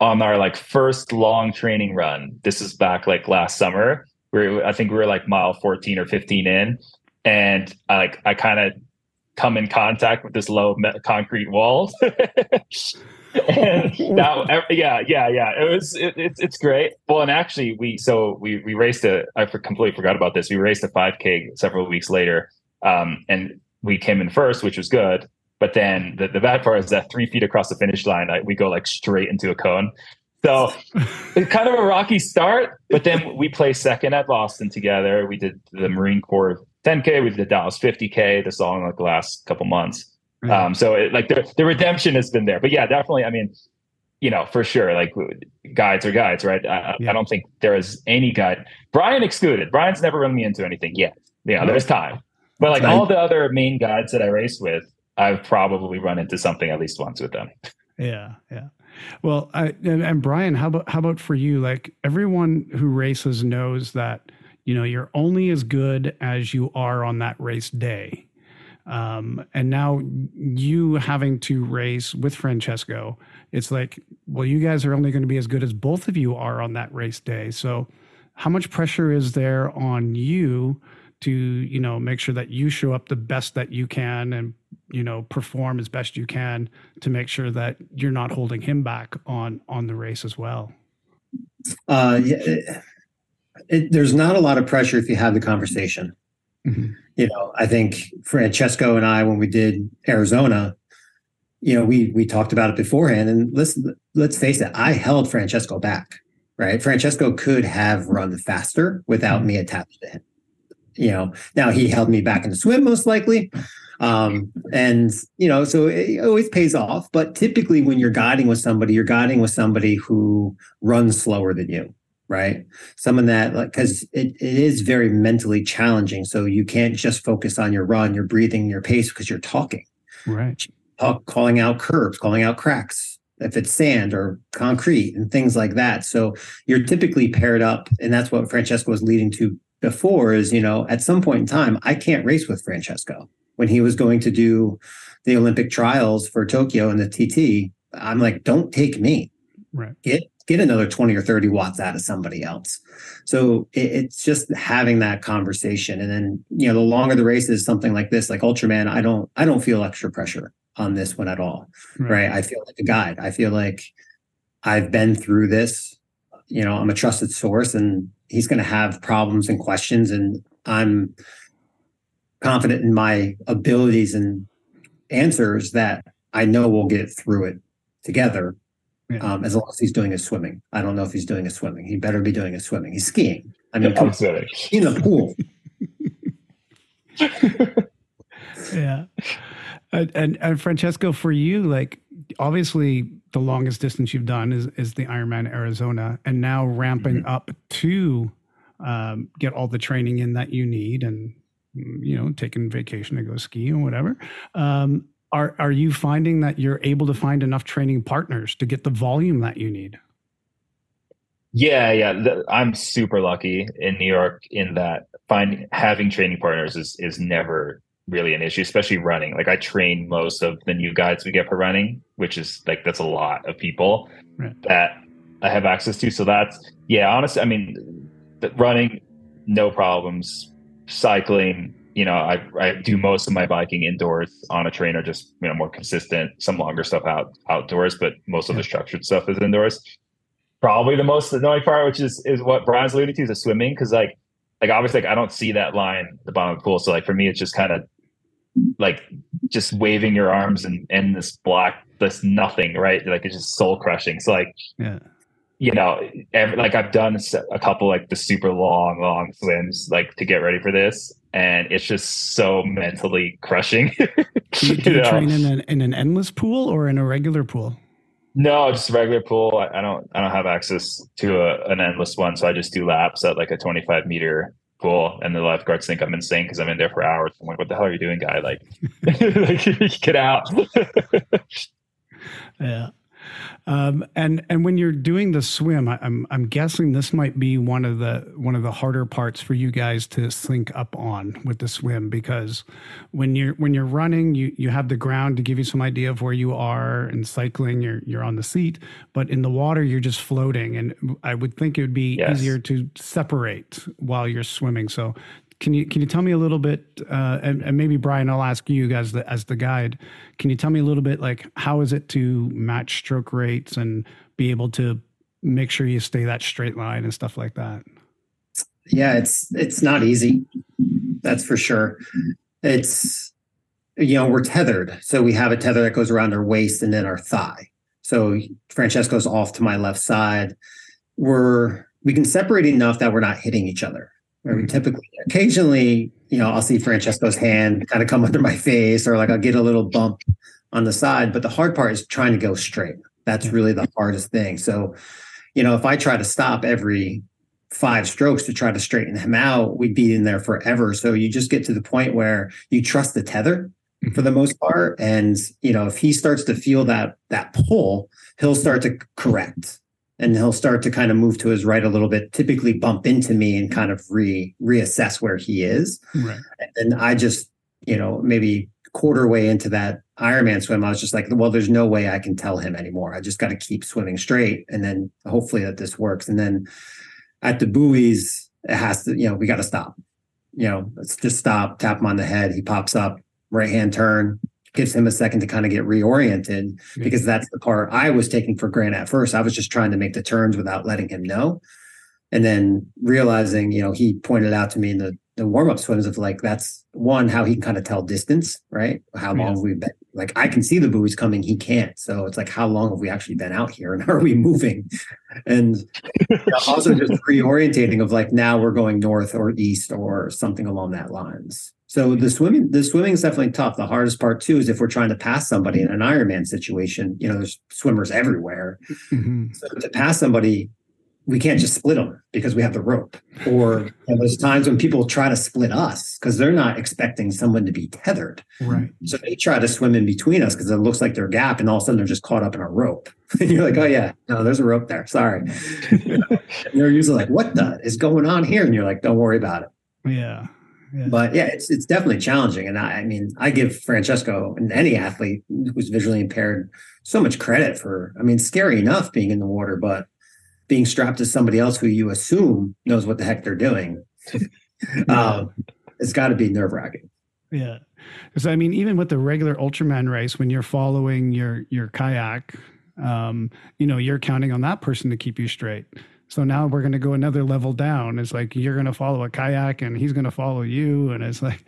on our like first long training run. This is back like last summer. We I think we were like mile 14 or 15 in, and I like I kind of come in contact with this low concrete wall. [LAUGHS] and yeah, yeah, yeah. It was it, it's it's great. Well, and actually, we so we we raced a. I completely forgot about this. We raced a 5K several weeks later, um, and we came in first, which was good. But then the, the bad part is that three feet across the finish line, I, we go like straight into a cone. So it's kind of a rocky start, but then we placed second at Boston together. We did the Marine Corps 10K, we did the Dallas 50K, this all in like the last couple months. Um, so it, like the, the redemption has been there, but yeah, definitely. I mean, you know, for sure, like guides are guides, right? I, yeah. I don't think there is any guide. Brian excluded. Brian's never run me into anything yet. You know, there's time. But like all the other main guides that I race with, I've probably run into something at least once with them. Yeah, yeah. Well, I, and, and Brian, how about how about for you? Like everyone who races knows that you know you're only as good as you are on that race day. Um, and now you having to race with Francesco, it's like, well, you guys are only going to be as good as both of you are on that race day. So, how much pressure is there on you to you know make sure that you show up the best that you can and you know perform as best you can to make sure that you're not holding him back on on the race as well uh yeah it, there's not a lot of pressure if you have the conversation mm-hmm. you know i think francesco and i when we did arizona you know we we talked about it beforehand and let's let's face it i held francesco back right francesco could have run faster without mm-hmm. me attached to him you know, now he held me back in the swim most likely. Um, and you know, so it always pays off. But typically when you're guiding with somebody, you're guiding with somebody who runs slower than you, right? Someone that like because it, it is very mentally challenging. So you can't just focus on your run, your breathing, your pace because you're talking. Right. Talk, calling out curves, calling out cracks, if it's sand or concrete and things like that. So you're typically paired up, and that's what Francesco was leading to before is, you know, at some point in time, I can't race with Francesco. When he was going to do the Olympic trials for Tokyo and the TT, I'm like, don't take me. Right. Get get another 20 or 30 watts out of somebody else. So it, it's just having that conversation. And then, you know, the longer the race is something like this, like Ultraman, I don't I don't feel extra pressure on this one at all. Right. right? I feel like a guide. I feel like I've been through this. You know, I'm a trusted source and he's going to have problems and questions and i'm confident in my abilities and answers that i know we'll get through it together yeah. um, as long as he's doing his swimming. I don't know if he's doing his swimming. He better be doing his swimming. He's skiing. I mean I'm in the pool. [LAUGHS] Yeah. And, and, and francesco for you like obviously the longest distance you've done is is the Ironman Arizona, and now ramping mm-hmm. up to um, get all the training in that you need, and you know, taking vacation to go ski or whatever. Um, are are you finding that you're able to find enough training partners to get the volume that you need? Yeah, yeah, I'm super lucky in New York in that finding having training partners is is never really an issue, especially running. Like I train most of the new guides we get for running, which is like that's a lot of people right. that I have access to. So that's yeah, honestly, I mean, running, no problems. Cycling, you know, I I do most of my biking indoors on a trainer, just you know, more consistent. Some longer stuff out outdoors, but most of the structured stuff is indoors. Probably the most annoying part, which is is what Brian's alluding to, is the swimming, because like like obviously like I don't see that line at the bottom of the pool. So like for me, it's just kind of like just waving your arms and and this black this nothing right like it's just soul crushing so like yeah you know every, like i've done a couple like the super long long swims like to get ready for this and it's just so mentally crushing. [LAUGHS] do you, do you train in an, in an endless pool or in a regular pool? No, just a regular pool. I, I don't I don't have access to a, an endless one, so I just do laps at like a 25 meter pool, and the lifeguards think I'm insane because I'm in there for hours. I'm like, "What the hell are you doing, guy? Like, [LAUGHS] like [LAUGHS] get out!" yeah. Um, and and when you're doing the swim, I, am I'm guessing this might be one of the one of the harder parts for you guys to sync up on with the swim because when you're when you're running, you you have the ground to give you some idea of where you are, and cycling, you're you're on the seat, but in the water, you're just floating. And I would think it would be yes. easier to separate while you're swimming. So can you can you tell me a little bit, uh, and, and, maybe Brian, I'll ask you guys the, as the guide. Can you tell me a little bit, like how is it to match stroke rates and be able to make sure you stay that straight line and stuff like that? Yeah, it's it's not easy. That's for sure. It's you know we're tethered, so we have a tether that goes around our waist and then our thigh. So Francesco's off to my left side. We're we can separate enough that we're not hitting each other I mean, typically, occasionally, you know, I'll see Francesco's hand kind of come [LAUGHS] under my face, or like I'll get a little bump on the side. But the hard part is trying to go straight. That's really the hardest thing. So, you know, if I try to stop every five strokes to try to straighten him out, we'd be in there forever. So you just get to the point where you trust the tether mm-hmm. for the most part. And, you know, if he starts to feel that that pull, he'll start to correct and he'll start to kind of move to his right a little bit, typically bump into me and kind of re reassess where he is. Right. And I just, you know, maybe quarter way into that Ironman swim, I was just like, well, there's no way I can tell him anymore. I just got to keep swimming straight. And then hopefully that this works. And then at the buoys, it has to, you know, we got to stop. You know, let's just stop, tap him on the head. He pops up, right hand turn, gives him a second to kind of get reoriented because that's the part I was taking for granted at first. I was just trying to make the turns without letting him know. And then realizing, you know, he pointed out to me in the, the warm up swims of like, that's one, how he can kind of tell distance, right? How long yeah. we've been like, I can see the buoys coming. He can't. So it's like, how long have we actually been out here and [LAUGHS] are we moving? And [LAUGHS] also just reorientating of like, now we're going north or east or something along that lines. So the swimming, the swimming is definitely tough. The hardest part too is if we're trying to pass somebody in an Ironman situation. You know, there's swimmers everywhere. Mm-hmm. So to pass somebody, we can't just split them because we have the rope. Or there's times when people try to split us because they're not expecting someone to be tethered. Right. So they try to swim in between us because it looks like they're a gap, and all of a sudden they're just caught up in a rope. [LAUGHS] and you're like, oh yeah, no, there's a rope there. Sorry. [LAUGHS] they're usually like, what the is going on here? And you're like, don't worry about it. Yeah. But yeah, it's it's definitely challenging. And I, I mean, I give Francesco and any athlete who's visually impaired so much credit for, I mean, scary enough being in the water, but being strapped to somebody else who you assume knows what the heck they're doing. [LAUGHS] um, it's got to be nerve wracking. Yeah. Because I mean, even with the regular Ultraman race, when you're following your your kayak, um, you know, you're counting on that person to keep you straight. So now we're going to go another level down. It's like you're going to follow a kayak and he's going to follow you. And it's like,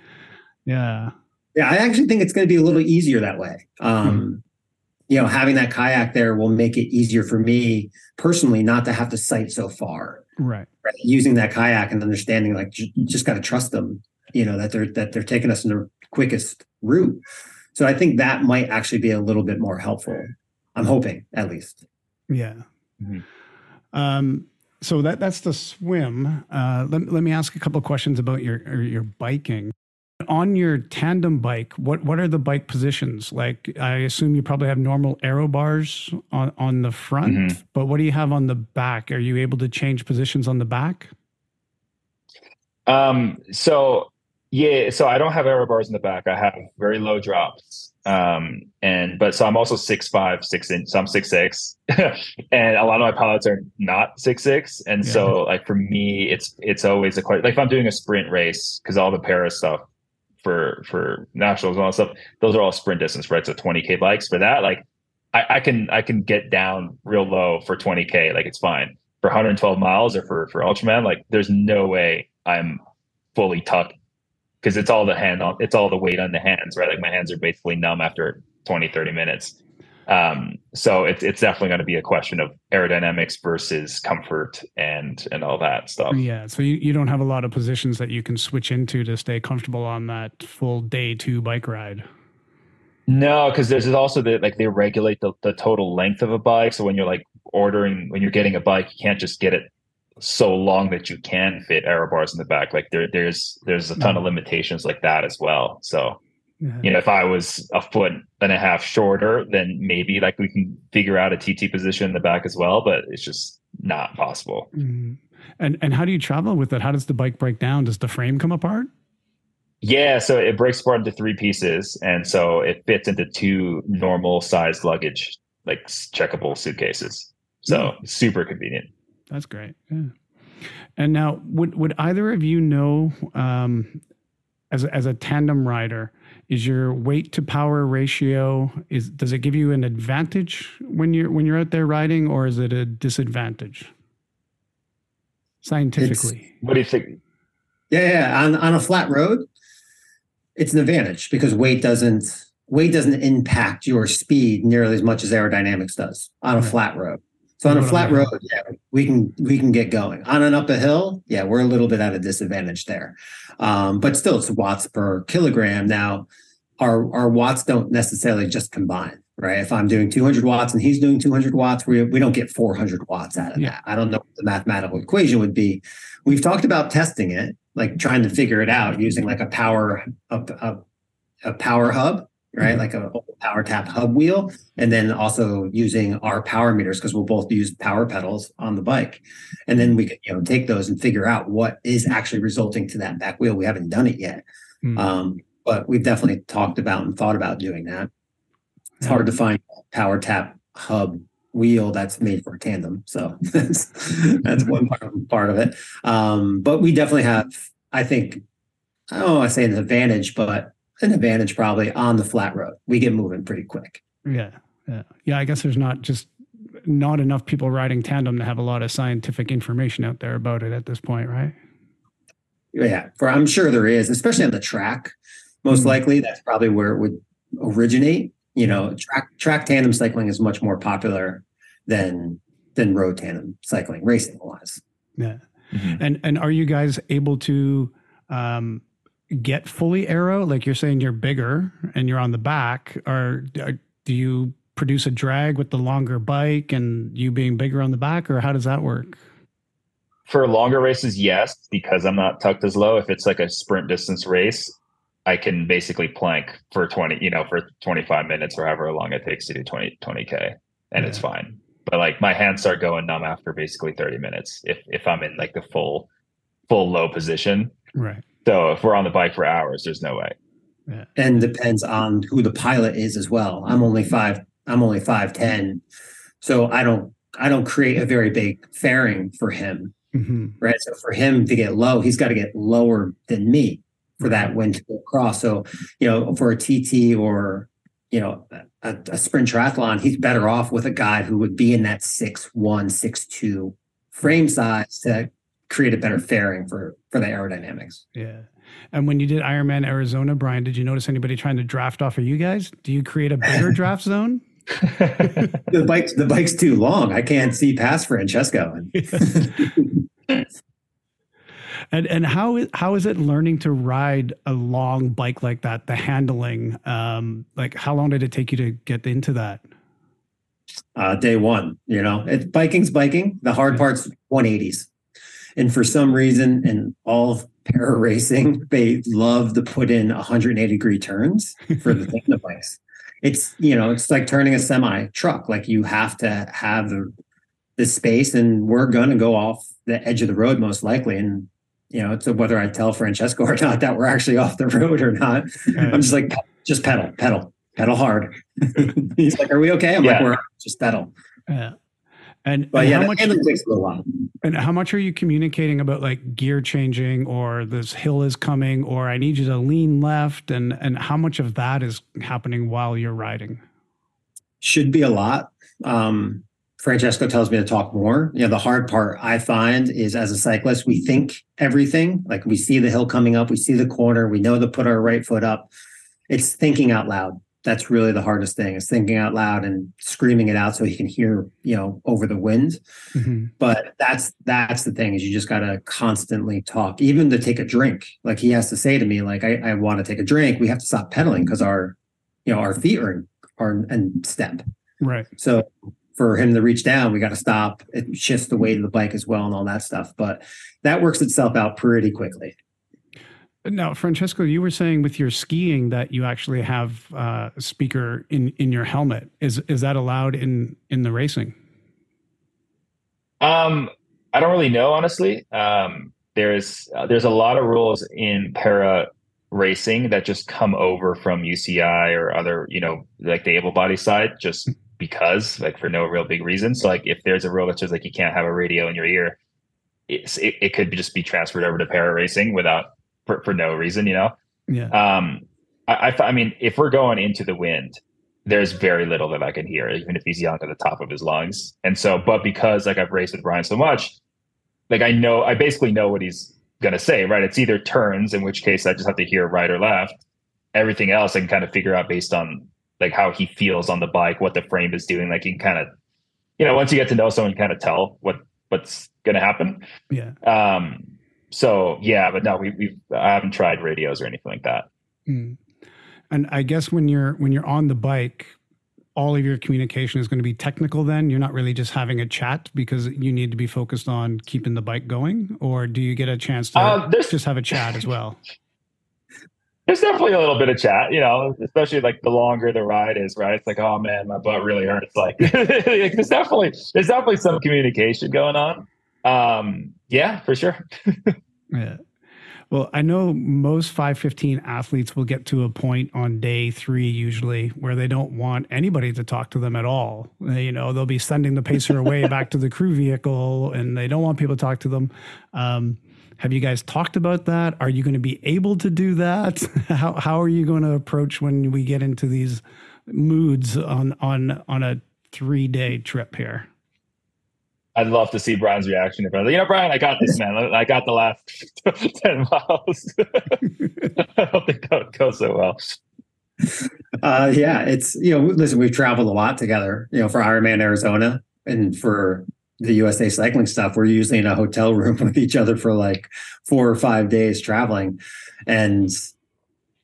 yeah. Yeah, I actually think it's going to be a little easier that way. Um, mm-hmm. You know, having that kayak there will make it easier for me personally not to have to sight so far. Right. right? Using that kayak and understanding, like, you just got to trust them. You know that they're that they're taking us in the quickest route. So I think that might actually be a little bit more helpful. I'm hoping, at least. Yeah. Mm-hmm. Um, so that that's the swim. Uh, let, let me ask a couple of questions about your your biking. On your tandem bike, what what are the bike positions? Like, I assume you probably have normal aero bars on on the front, mm-hmm. but what do you have on the back? Are you able to change positions on the back? Um. So yeah. So I don't have aero bars in the back. I have very low drops. Um, and but so I'm also six five, six inch, so I'm six six, [LAUGHS] and a lot of my pilots are not six six, and yeah. so like for me, it's it's always a quite like if I'm doing a sprint race because all the para stuff for for nationals and all that stuff, those are all sprint distance, right? So 20k bikes for that, like I, I can I can get down real low for 20k, like it's fine for 112 miles or for for Ultraman, like there's no way I'm fully tucked because it's all the hand on it's all the weight on the hands right like my hands are basically numb after 20 30 minutes Um, so it's it's definitely going to be a question of aerodynamics versus comfort and and all that stuff. Yeah. So you, you don't have a lot of positions that you can switch into to stay comfortable on that full day two bike ride. No, because there's also the like they regulate the, the total length of a bike. So when you're like ordering when you're getting a bike, you can't just get it so long that you can fit aero bars in the back. Like there there's there's a ton of limitations like that as well. So yeah. you know, if I was a foot and a half shorter, then maybe like we can figure out a TT position in the back as well, but it's just not possible. Mm-hmm. And and how do you travel with it? How does the bike break down? Does the frame come apart? Yeah, so it breaks apart into three pieces, and so it fits into two normal sized luggage, like checkable suitcases. So yeah. super convenient. That's great. Yeah. And now, would would either of you know, um, as a, as a tandem rider, is your weight to power ratio is does it give you an advantage when you're when you're out there riding, or is it a disadvantage? Scientifically, it's, what do you think? Yeah, yeah, on on a flat road, it's an advantage because weight doesn't weight doesn't impact your speed nearly as much as aerodynamics does on a right. flat road. So on a flat road, yeah, we can we can get going. On an up a hill, yeah, we're a little bit at a disadvantage there. Um, but still, it's watts per kilogram. Now, our our watts don't necessarily just combine, right? If I'm doing 200 watts and he's doing 200 watts, we we don't get 400 watts out of yeah. that. I don't know what the mathematical equation would be. We've talked about testing it, like trying to figure it out using like a power a, a, a power hub right? Mm-hmm. Like a power tap hub wheel, and then also using our power meters because we'll both use power pedals on the bike, and then we can you know take those and figure out what is actually resulting to that back wheel. We haven't done it yet, mm-hmm. um, but we've definitely talked about and thought about doing that. It's hard to find power tap hub wheel that's made for a tandem, so [LAUGHS] that's that's one part, part of it. Um, but we definitely have, I think, I don't want to say an advantage, but an advantage probably on the flat road. We get moving pretty quick. Yeah. Yeah. Yeah. I guess there's not just not enough people riding tandem to have a lot of scientific information out there about it at this point, right? Yeah. For I'm sure there is, especially on the track. Most mm-hmm. likely that's probably where it would originate. You know, track track tandem cycling is much more popular than than road tandem cycling racing wise. Yeah. Mm-hmm. And and are you guys able to um get fully aero? Like you're saying you're bigger and you're on the back, or uh, do you produce a drag with the longer bike and you being bigger on the back, or how does that work? For longer races, yes, because I'm not tucked as low. If it's like a sprint distance race, I can basically plank for 20, you know, for 25 minutes or however long it takes to do 20, 20K and yeah. it's fine. But like my hands start going numb after basically 30 minutes if, if I'm in like the full, full low position. Right. So if we're on the bike for hours, there's no way. Yeah. And depends on who the pilot is as well. I'm only five. I'm only five ten, so I don't. I don't create a very big fairing for him. Mm-hmm. Right. So for him to get low, he's got to get lower than me for that wind to go across. So you know, for a TT or you know a, a sprint triathlon, he's better off with a guy who would be in that six one, six two frame size to create a better fairing for for the aerodynamics. Yeah. And when you did Ironman Arizona, Brian, did you notice anybody trying to draft off of you guys? Do you create a bigger [LAUGHS] draft zone? the bike's the bike's too long. I can't see past Francesco. [LAUGHS] and and how how is it learning to ride a long bike like that? The handling, um, like how long did it take you to get into that? Uh, day one, you know, it, biking's biking. The hard part's 180s. And for some reason, in all of para racing, [LAUGHS] they love to put in 180 degree turns for the tandem bikes. It's you know, it's like turning a semi truck. Like you have to have the the space, and we're gonna go off the edge of the road most likely. And you know, it's whether I tell Francesco [LAUGHS] or not that we're actually off the road or not. I'm just like, just pedal, pedal, pedal hard. [LAUGHS] He's like, "Are we okay?" I'm yeah. like, "We're just pedal." Yeah. And, but and yeah, how much, takes a little while. And how much are you communicating about like gear changing or this hill is coming or I need you to lean left and and how much of that is happening while you're riding? Should be a lot. Um, Francesco tells me to talk more. You know, the hard part I find is as a cyclist, we think everything. Like we see the hill coming up, we see the corner, we know to put our right foot up. It's thinking out loud that's really the hardest thing is thinking out loud and screaming it out so he can hear you know over the wind. Mm-hmm. but that's that's the thing is you just got to constantly talk even to take a drink. Like he has to say to me like i, I want to take a drink. We have to stop pedaling because our you know our feet are in, are in step. Right. So for him to reach down we got to stop. It shifts the weight of the bike as well and all that stuff. But that works itself out pretty quickly now, Francesco, you were saying with your skiing that you actually have uh, a speaker in in your helmet. Is is that allowed in in the racing? Um, I don't really know, honestly. Um, there's uh, there's a lot of rules in para racing that just come over from UCI or other, you know, like the able body side, just because, like for no real big reason. So, like if there's a rule that says like you can't have a radio in your ear, it, it could just be transferred over to para racing without for, for no reason, you know? Yeah. Um, I, I, I mean, if we're going into the wind, there's very little that I can hear, even if he's yelling at the top of his lungs. And so, but because like I've raced with Brian so much, like I know, I basically know what he's going to say, right? It's either turns, in which case I just have to hear right or left. Everything else I can kind of figure out based on like how he feels on the bike, what the frame is doing. Like you can kind of, you know, once you get to know someone, you kind of tell what what's going to happen. Yeah. Um, so yeah, but no, we we I haven't tried radios or anything like that. Mm. And I guess when you're when you're on the bike, all of your communication is going to be technical. Then you're not really just having a chat because you need to be focused on keeping the bike going, or do you get a chance to uh, just have a chat as well? [LAUGHS] There's definitely a little bit of chat, you know, especially like the longer the ride is, right? It's like, oh man, my butt really hurts. Like, [LAUGHS] there's definitely there's definitely some communication going on. Um, yeah, for sure. [LAUGHS] yeah. Well, I know most 515 athletes will get to a point on day three, usually, where they don't want anybody to talk to them at all. You know, they'll be sending the pacer away [LAUGHS] back to the crew vehicle and they don't want people to talk to them. Um, have you guys talked about that? Are you going to be able to do that? [LAUGHS] how, how are you going to approach when we get into these moods on, on, on a three day trip here? I'd love to see Brian's reaction. If I, you know, Brian, I got this, man. I got the last [LAUGHS] ten miles. [LAUGHS] I don't think that would go so well. Uh, yeah, it's you know, listen, we've traveled a lot together. You know, for Ironman Arizona and for the USA cycling stuff, we're usually in a hotel room [LAUGHS] with each other for like four or five days traveling, and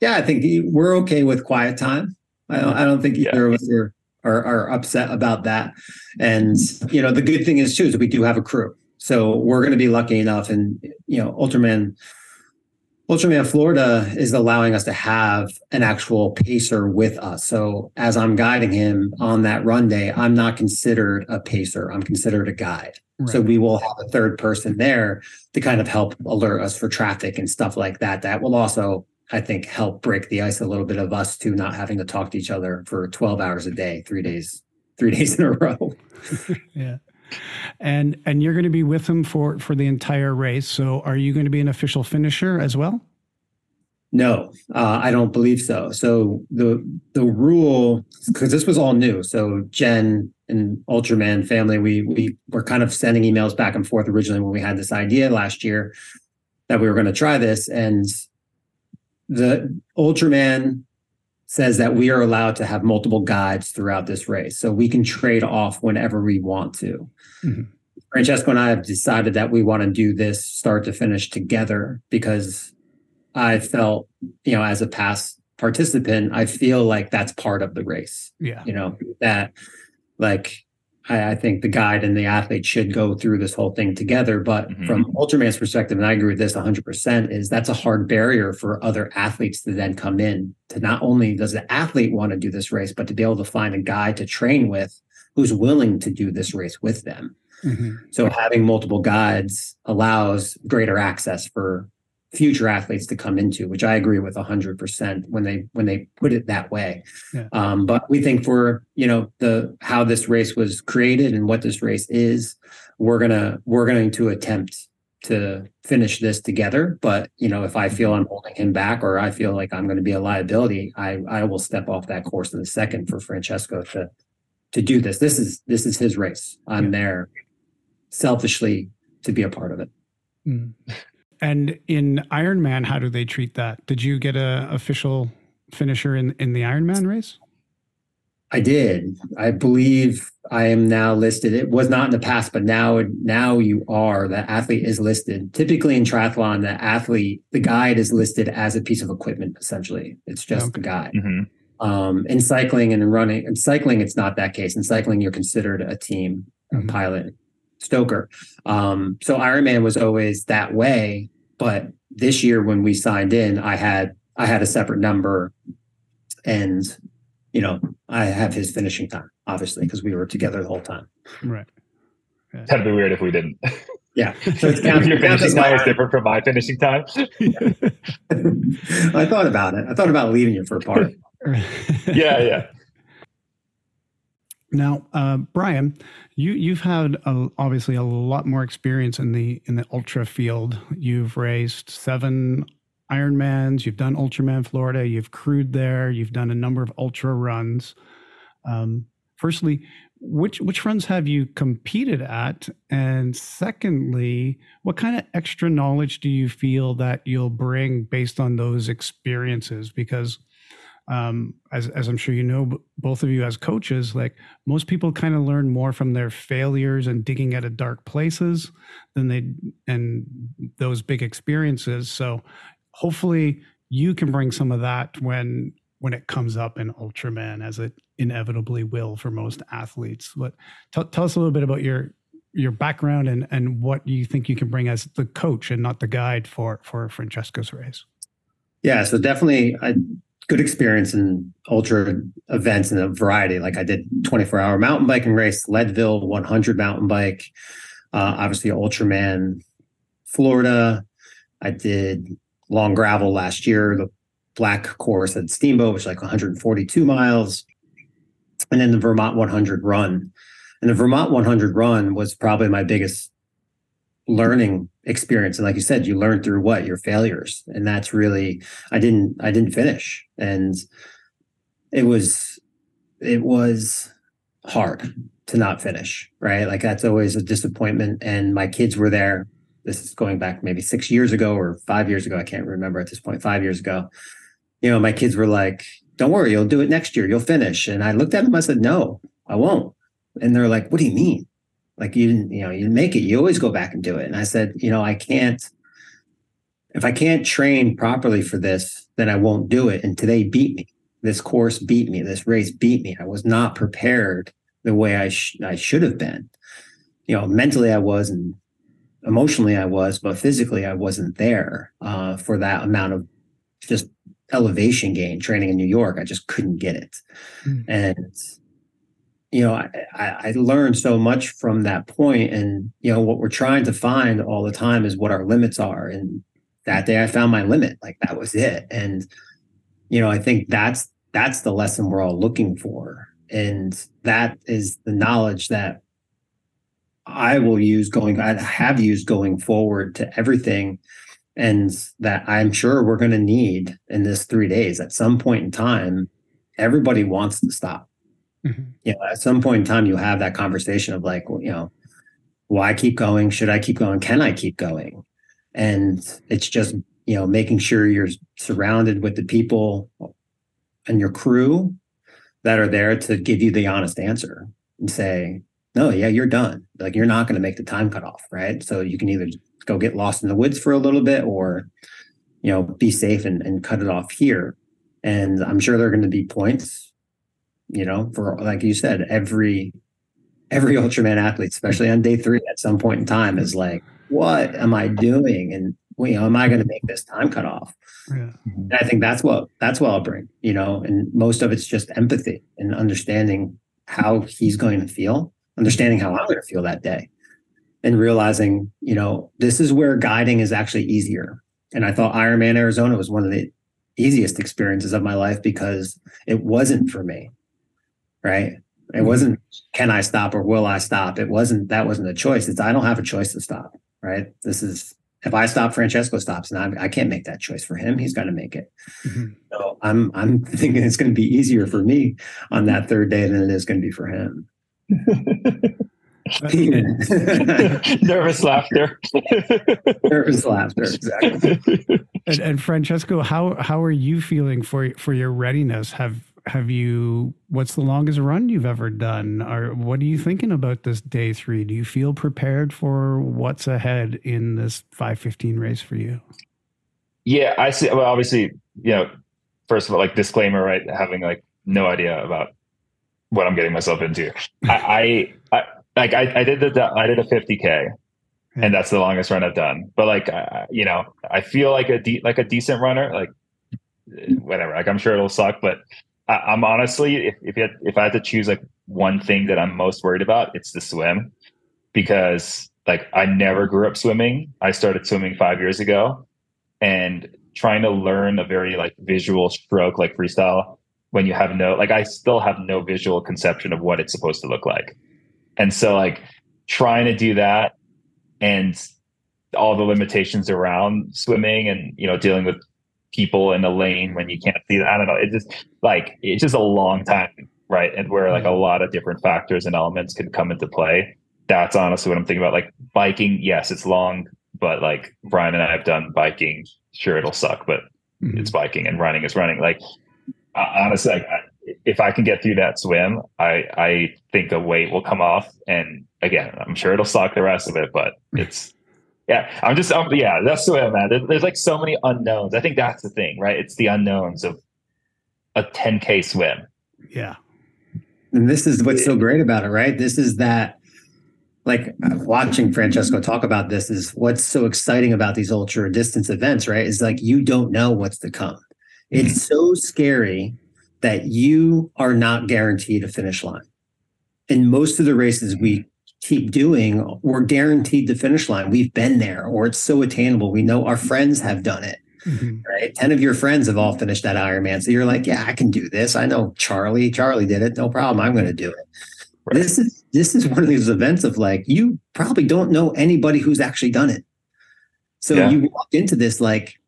yeah, I think we're okay with quiet time. I don't, I don't think either yeah. of us are are, are upset about that. And you know, the good thing is too is we do have a crew, so we're going to be lucky enough. And you know, Ultraman, Ultraman Florida is allowing us to have an actual pacer with us. So as I'm guiding him on that run day, I'm not considered a pacer. I'm considered a guide. Right. So we will have a third person there to kind of help alert us for traffic and stuff like that. That will also I think help break the ice a little bit of us two not having to talk to each other for 12 hours a day, three days, three [LAUGHS] days in a row. [LAUGHS] yeah. And and you're going to be with him for for the entire race. So are you going to be an official finisher as well? No, uh, I don't believe so. So the the rule because this was all new. So Jen and Ultraman family, we we were kind of sending emails back and forth originally when we had this idea last year that we were going to try this, and the Ultraman says that we are allowed to have multiple guides throughout this race. So we can trade off whenever we want to. Mm-hmm. Francesco and I have decided that we want to do this start to finish together because I felt, you know, as a past participant, I feel like that's part of the race. Yeah. You know, that like I, I, think the guide and the athlete should go through this whole thing together. But mm-hmm. from Ultraman's perspective, and I agree with this 100%, is that's a hard barrier for other athletes to then come in. To not only does the athlete want to do this race, but to be able to find a guide to train with who's willing to do this race with them. Mm-hmm. So having multiple guides allows greater access for future athletes to come into, which I agree with hundred percent when they when they put it that way. Yeah. Um, but we think for you know the how this race was created and what this race is, we're gonna we're going to attempt to finish this together. But you know, if I feel I'm holding him back or I feel like I'm going to be a liability, I I will step off that course in a second for Francesco to to do this. This is this is his race. I'm yeah. there selfishly to be a part of it. Mm. [LAUGHS] And in Ironman, how do they treat that? Did you get a official finisher in in the Ironman race? I did. I believe I am now listed. It was not in the past, but now now you are. The athlete is listed. Typically in triathlon, the athlete, the guide is listed as a piece of equipment. Essentially, it's just okay. the guide. Mm-hmm. Um, in cycling and in running, in cycling, it's not that case. In cycling, you're considered a team, mm-hmm. a pilot, stoker. Um, so Ironman was always that way. But this year, when we signed in, I had I had a separate number, and you know, I have his finishing time, obviously, because we were together the whole time. Right. Yeah. That'd be weird if we didn't. Yeah. [LAUGHS] So it's counts, your finishing time is different from my finishing time. [LAUGHS] [LAUGHS] I thought about it. I thought about leaving you for a part. yeah, yeah. Now, uh, Brian, you you've had a, obviously a lot more experience in the in the ultra field. You've raced seven Ironmans, you've done Ultraman Florida, you've crewed there, you've done a number of ultra runs. Um, firstly, which which runs have you competed at? And secondly, what kind of extra knowledge do you feel that you'll bring based on those experiences? Because um, as as I'm sure you know, both of you as coaches, like most people kind of learn more from their failures and digging at a dark places than they and those big experiences. So hopefully you can bring some of that when when it comes up in Ultraman, as it inevitably will for most athletes. But t- tell us a little bit about your your background and and what you think you can bring as the coach and not the guide for for Francesco's race. Yeah, so definitely a good experience in ultra events in a variety. Like I did 24 hour mountain biking race, Leadville 100 mountain bike, uh, obviously Ultraman, Florida. I did long gravel last year, the black course at Steamboat, which is like 142 miles, and then the Vermont 100 run. And the Vermont 100 run was probably my biggest learning experience. And like you said, you learn through what your failures, and that's really I didn't I didn't finish, and it was it was hard to not finish, right? Like that's always a disappointment. And my kids were there this is going back maybe six years ago or five years ago. I can't remember at this point, five years ago. You know, my kids were like, don't worry, you'll do it next year. You'll finish. And I looked at them, I said, no, I won't. And they're like, what do you mean? Like you didn't, you know, you didn't make it. You always go back and do it. And I said, you know, I can't, if I can't train properly for this, then I won't do it. And today beat me. This course beat me. This race beat me. I was not prepared the way I, sh- I should have been. You know, mentally I was, and emotionally I was, but physically I wasn't there uh, for that amount of just elevation gain training in New York. I just couldn't get it. Mm. And, you know, I, I, learned so much from that point. And, you know, what we're trying to find all the time is what our limits are. And that day I found my limit. Like that was it. And, you know, I think that's that's the lesson we're all looking for. And that is the knowledge that I will use going, I have used going forward to everything. And that I'm sure we're going to need in this three days at some point in time, everybody wants to stop. Mm-hmm. You know, at some point in time, you have that conversation of like, you know, why keep going? Should I keep going? Can I keep going? And it's just, you know, making sure you're surrounded with the people and your crew that are there to give you the honest answer and say, no, yeah, you're done. Like you're not going to make the time cutoff, right? So you can either go get lost in the woods for a little bit or, you know, be safe and, and cut it off here. And I'm sure there are going to be points, you know, for like you said, every every Ultraman athlete, especially on day three, at some point in time, is like, what am I doing? And you know, am I going to make this time cut off? Yeah. And I think that's what that's what I'll bring, you know, and most of it's just empathy and understanding how he's going to feel understanding how I'm going to feel that day and realizing, you know, this is where guiding is actually easier. And I thought Ironman Arizona was one of the easiest experiences of my life because it wasn't for me. Right. It mm-hmm. wasn't, can I stop or will I stop? It wasn't, that wasn't a choice. It's, I don't have a choice to stop. Right. This is, if I stop, Francesco stops, and I, I can't make that choice for him. He's got to make it. Mm-hmm. So I'm I'm [LAUGHS] thinking it's going to be easier for me on that third day than it is going to be for him. [LAUGHS] [LAUGHS] Nervous laughter. Nervous laughter, exactly. And, and, Francesco, how how are you feeling for for your readiness? Have have you what's the longest run you've ever done? Or what are you thinking about this day three? Do you feel prepared for what's ahead in this 515 race for you? Yeah i see well obviously you know first of all like disclaimer right having like no idea about what i'm getting myself into. I, I, I like I, I did the i did a 50k and that's the longest run i've done. But like I, you know i feel like a de- like a decent runner like whatever like i'm sure it'll suck but I, am honestly, if if, if I had to choose like one thing that I'm most worried about, it's the swim, because like I never grew up swimming. I started swimming five years ago, and trying to learn a very like visual stroke like freestyle when you have no like I still have no visual conception of what it's supposed to look like, and so like trying to do that and all the limitations around swimming and you know dealing with people in a lane when you can't see that. I don't know. It's just like it's just a long time, right? And where like a lot of different factors and elements can come into play. That's honestly what I'm thinking about. Like biking, yes, it's long, but like Brian and I have done biking. Sure, it'll suck, but mm-hmm. it's biking and running is running. Like honestly, like, if I can get through that swim, I I think the weight will come off. And again, I'm sure it'll suck the rest of it, but it's yeah, I'm just, um, yeah, that's the way I'm at. There's, there's like so many unknowns. I think that's the thing, right? It's the unknowns of a 10K swim. Yeah. And this is what's so great about it, right? This is that, like watching Francesco talk about this is what's so exciting about these ultra distance events, right? Is like you don't know what's to come. It's mm-hmm. so scary that you are not guaranteed a finish line. In most of the races we keep doing, we're guaranteed the finish line. We've been there, or it's so attainable. We know our friends have done it. Mm-hmm. Right? 10 of your friends have all finished that Ironman. So you're like, yeah, I can do this. I know Charlie. Charlie did it. No problem. I'm going to do it. Right. This is this is [LAUGHS] one of these events of like you probably don't know anybody who's actually done it. So yeah. you walk into this like,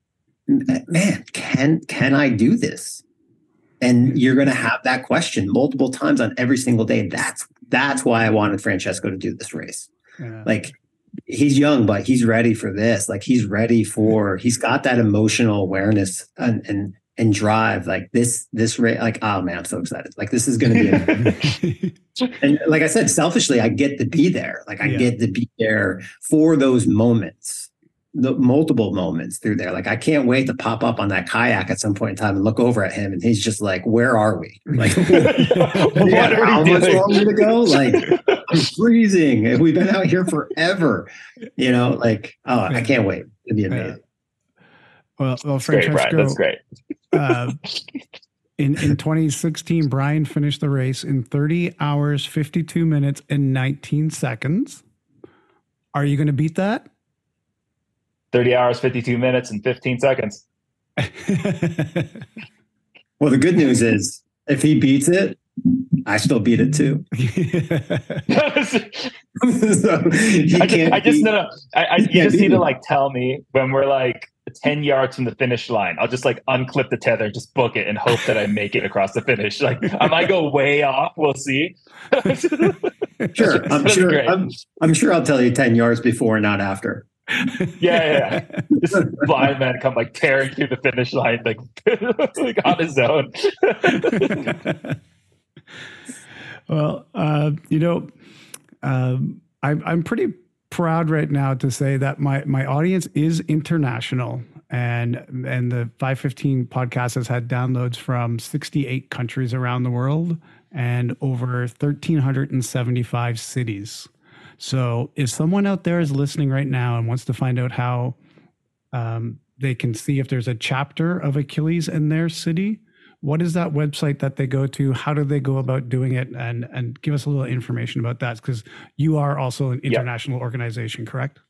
man, can can I do this? And you're going to have that question multiple times on every single day. That's that's why I wanted Francesco to do this race. Yeah. Like he's young, but he's ready for this. Like he's ready for. He's got that emotional awareness and and and drive. Like this this race. Like oh man, I'm so excited. Like this is going to be. [LAUGHS] and like I said, selfishly, I get to be there. Like I yeah. get to be there for those moments the multiple moments through there. Like I can't wait to pop up on that kayak at some point in time and look over at him, and he's just like, "Where are we? Like, [LAUGHS] [LAUGHS] yeah, how much longer to go? Like, I'm [LAUGHS] freezing. We've been out here forever. You know, like, oh, I can't wait. It'd be amazing." Well, well, Francesco, great, That's great. uh, in in 2016, Brian finished the race in 30 hours, 52 minutes, and 19 seconds. Are you going to beat that? 30 hours, 52 minutes, and 15 seconds. [LAUGHS] well, the good news is if he beats it, I still beat it too. [LAUGHS] [LAUGHS] so I just, I just, no, no, I, I you just need to like tell me when we're like 10 yards from the finish line. I'll just like unclip the tether, just book it, and hope that I make it across the finish. Like I might go way off. We'll see. sure. I'm sure. I'm, I'm sure I'll tell you 10 yards before, not after yeah, yeah. This [LAUGHS] blind man come like tearing through the finish line, like, like [LAUGHS] on his own. [LAUGHS] well, uh, you know, um, I'm I'm pretty proud right now to say that my my audience is international and and the 515 podcast has had downloads from 68 countries around the world and over 1375 cities so if someone out there is listening right now and wants to find out how um, they can see if there's a chapter of Achilles in their city, what is that website that they go to? How do they go about doing it? And and give us a little information about that because you are also an international yep. organization, correct?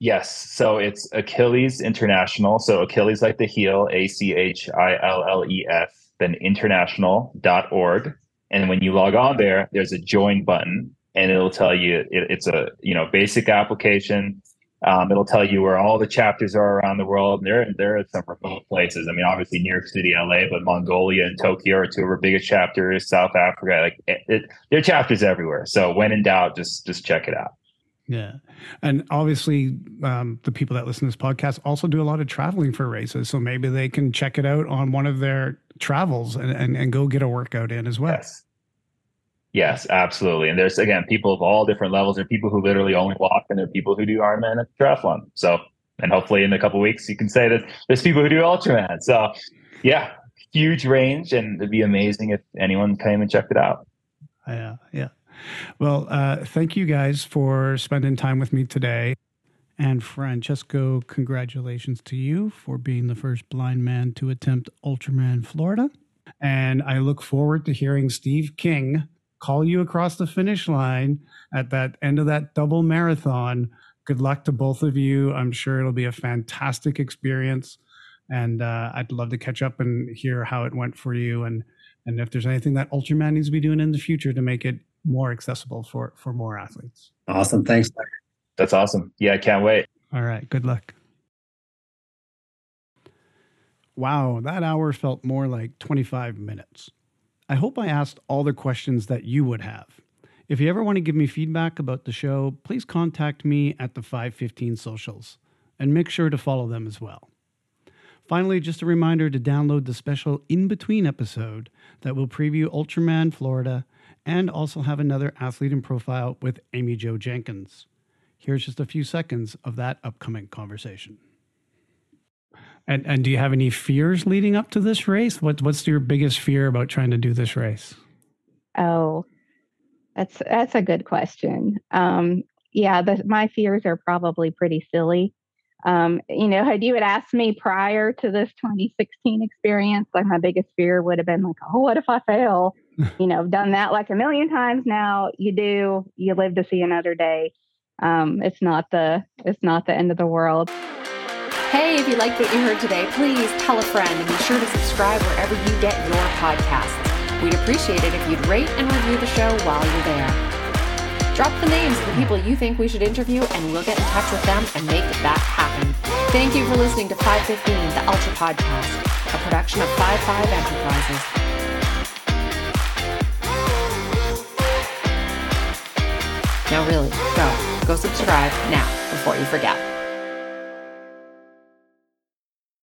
Yes. So it's Achilles International. So Achilles like the heel, A C H I L L E S, then international.org. And when you log on there, there's a join button and it'll tell you it, it's a you know basic application. Um, it'll tell you where all the chapters are around the world. There, there are some remote places. I mean, obviously New York City, LA, but Mongolia and Tokyo are two of our biggest chapters. South Africa, like it, it, there are chapters everywhere. So when in doubt, just just check it out. Yeah. And obviously, um, the people that listen to this podcast also do a lot of traveling for races. So maybe they can check it out on one of their travels and, and, and go get a workout in as well. Yes. Yes, absolutely. And there's, again, people of all different levels. There are people who literally only walk, and there are people who do Ironman and triathlon. So, and hopefully in a couple weeks, you can say that there's people who do Ultraman. So, yeah, huge range. And it'd be amazing if anyone came and checked it out. Yeah. Yeah. Well, uh, thank you guys for spending time with me today. And Francesco, congratulations to you for being the first blind man to attempt Ultraman Florida. And I look forward to hearing Steve King call you across the finish line at that end of that double marathon. Good luck to both of you. I'm sure it'll be a fantastic experience. And uh, I'd love to catch up and hear how it went for you and and if there's anything that Ultraman needs to be doing in the future to make it more accessible for for more athletes. Awesome. Thanks. That's awesome. Yeah, I can't wait. All right. Good luck. Wow, that hour felt more like 25 minutes. I hope I asked all the questions that you would have. If you ever want to give me feedback about the show, please contact me at the 515 socials and make sure to follow them as well. Finally, just a reminder to download the special in between episode that will preview Ultraman Florida and also have another athlete in profile with Amy Jo Jenkins. Here's just a few seconds of that upcoming conversation. And and do you have any fears leading up to this race? What what's your biggest fear about trying to do this race? Oh, that's that's a good question. Um, yeah, the, my fears are probably pretty silly. Um, you know, had you had asked me prior to this 2016 experience, like my biggest fear would have been like, oh, what if I fail? [LAUGHS] you know, done that like a million times now. You do, you live to see another day. Um, it's not the it's not the end of the world. Hey, if you liked what you heard today, please tell a friend and be sure to subscribe wherever you get your podcasts. We'd appreciate it if you'd rate and review the show while you're there. Drop the names of the people you think we should interview, and we'll get in touch with them and make that happen. Thank you for listening to 515, the Ultra Podcast, a production of 55 Enterprises. Now, really, go. Go subscribe now before you forget.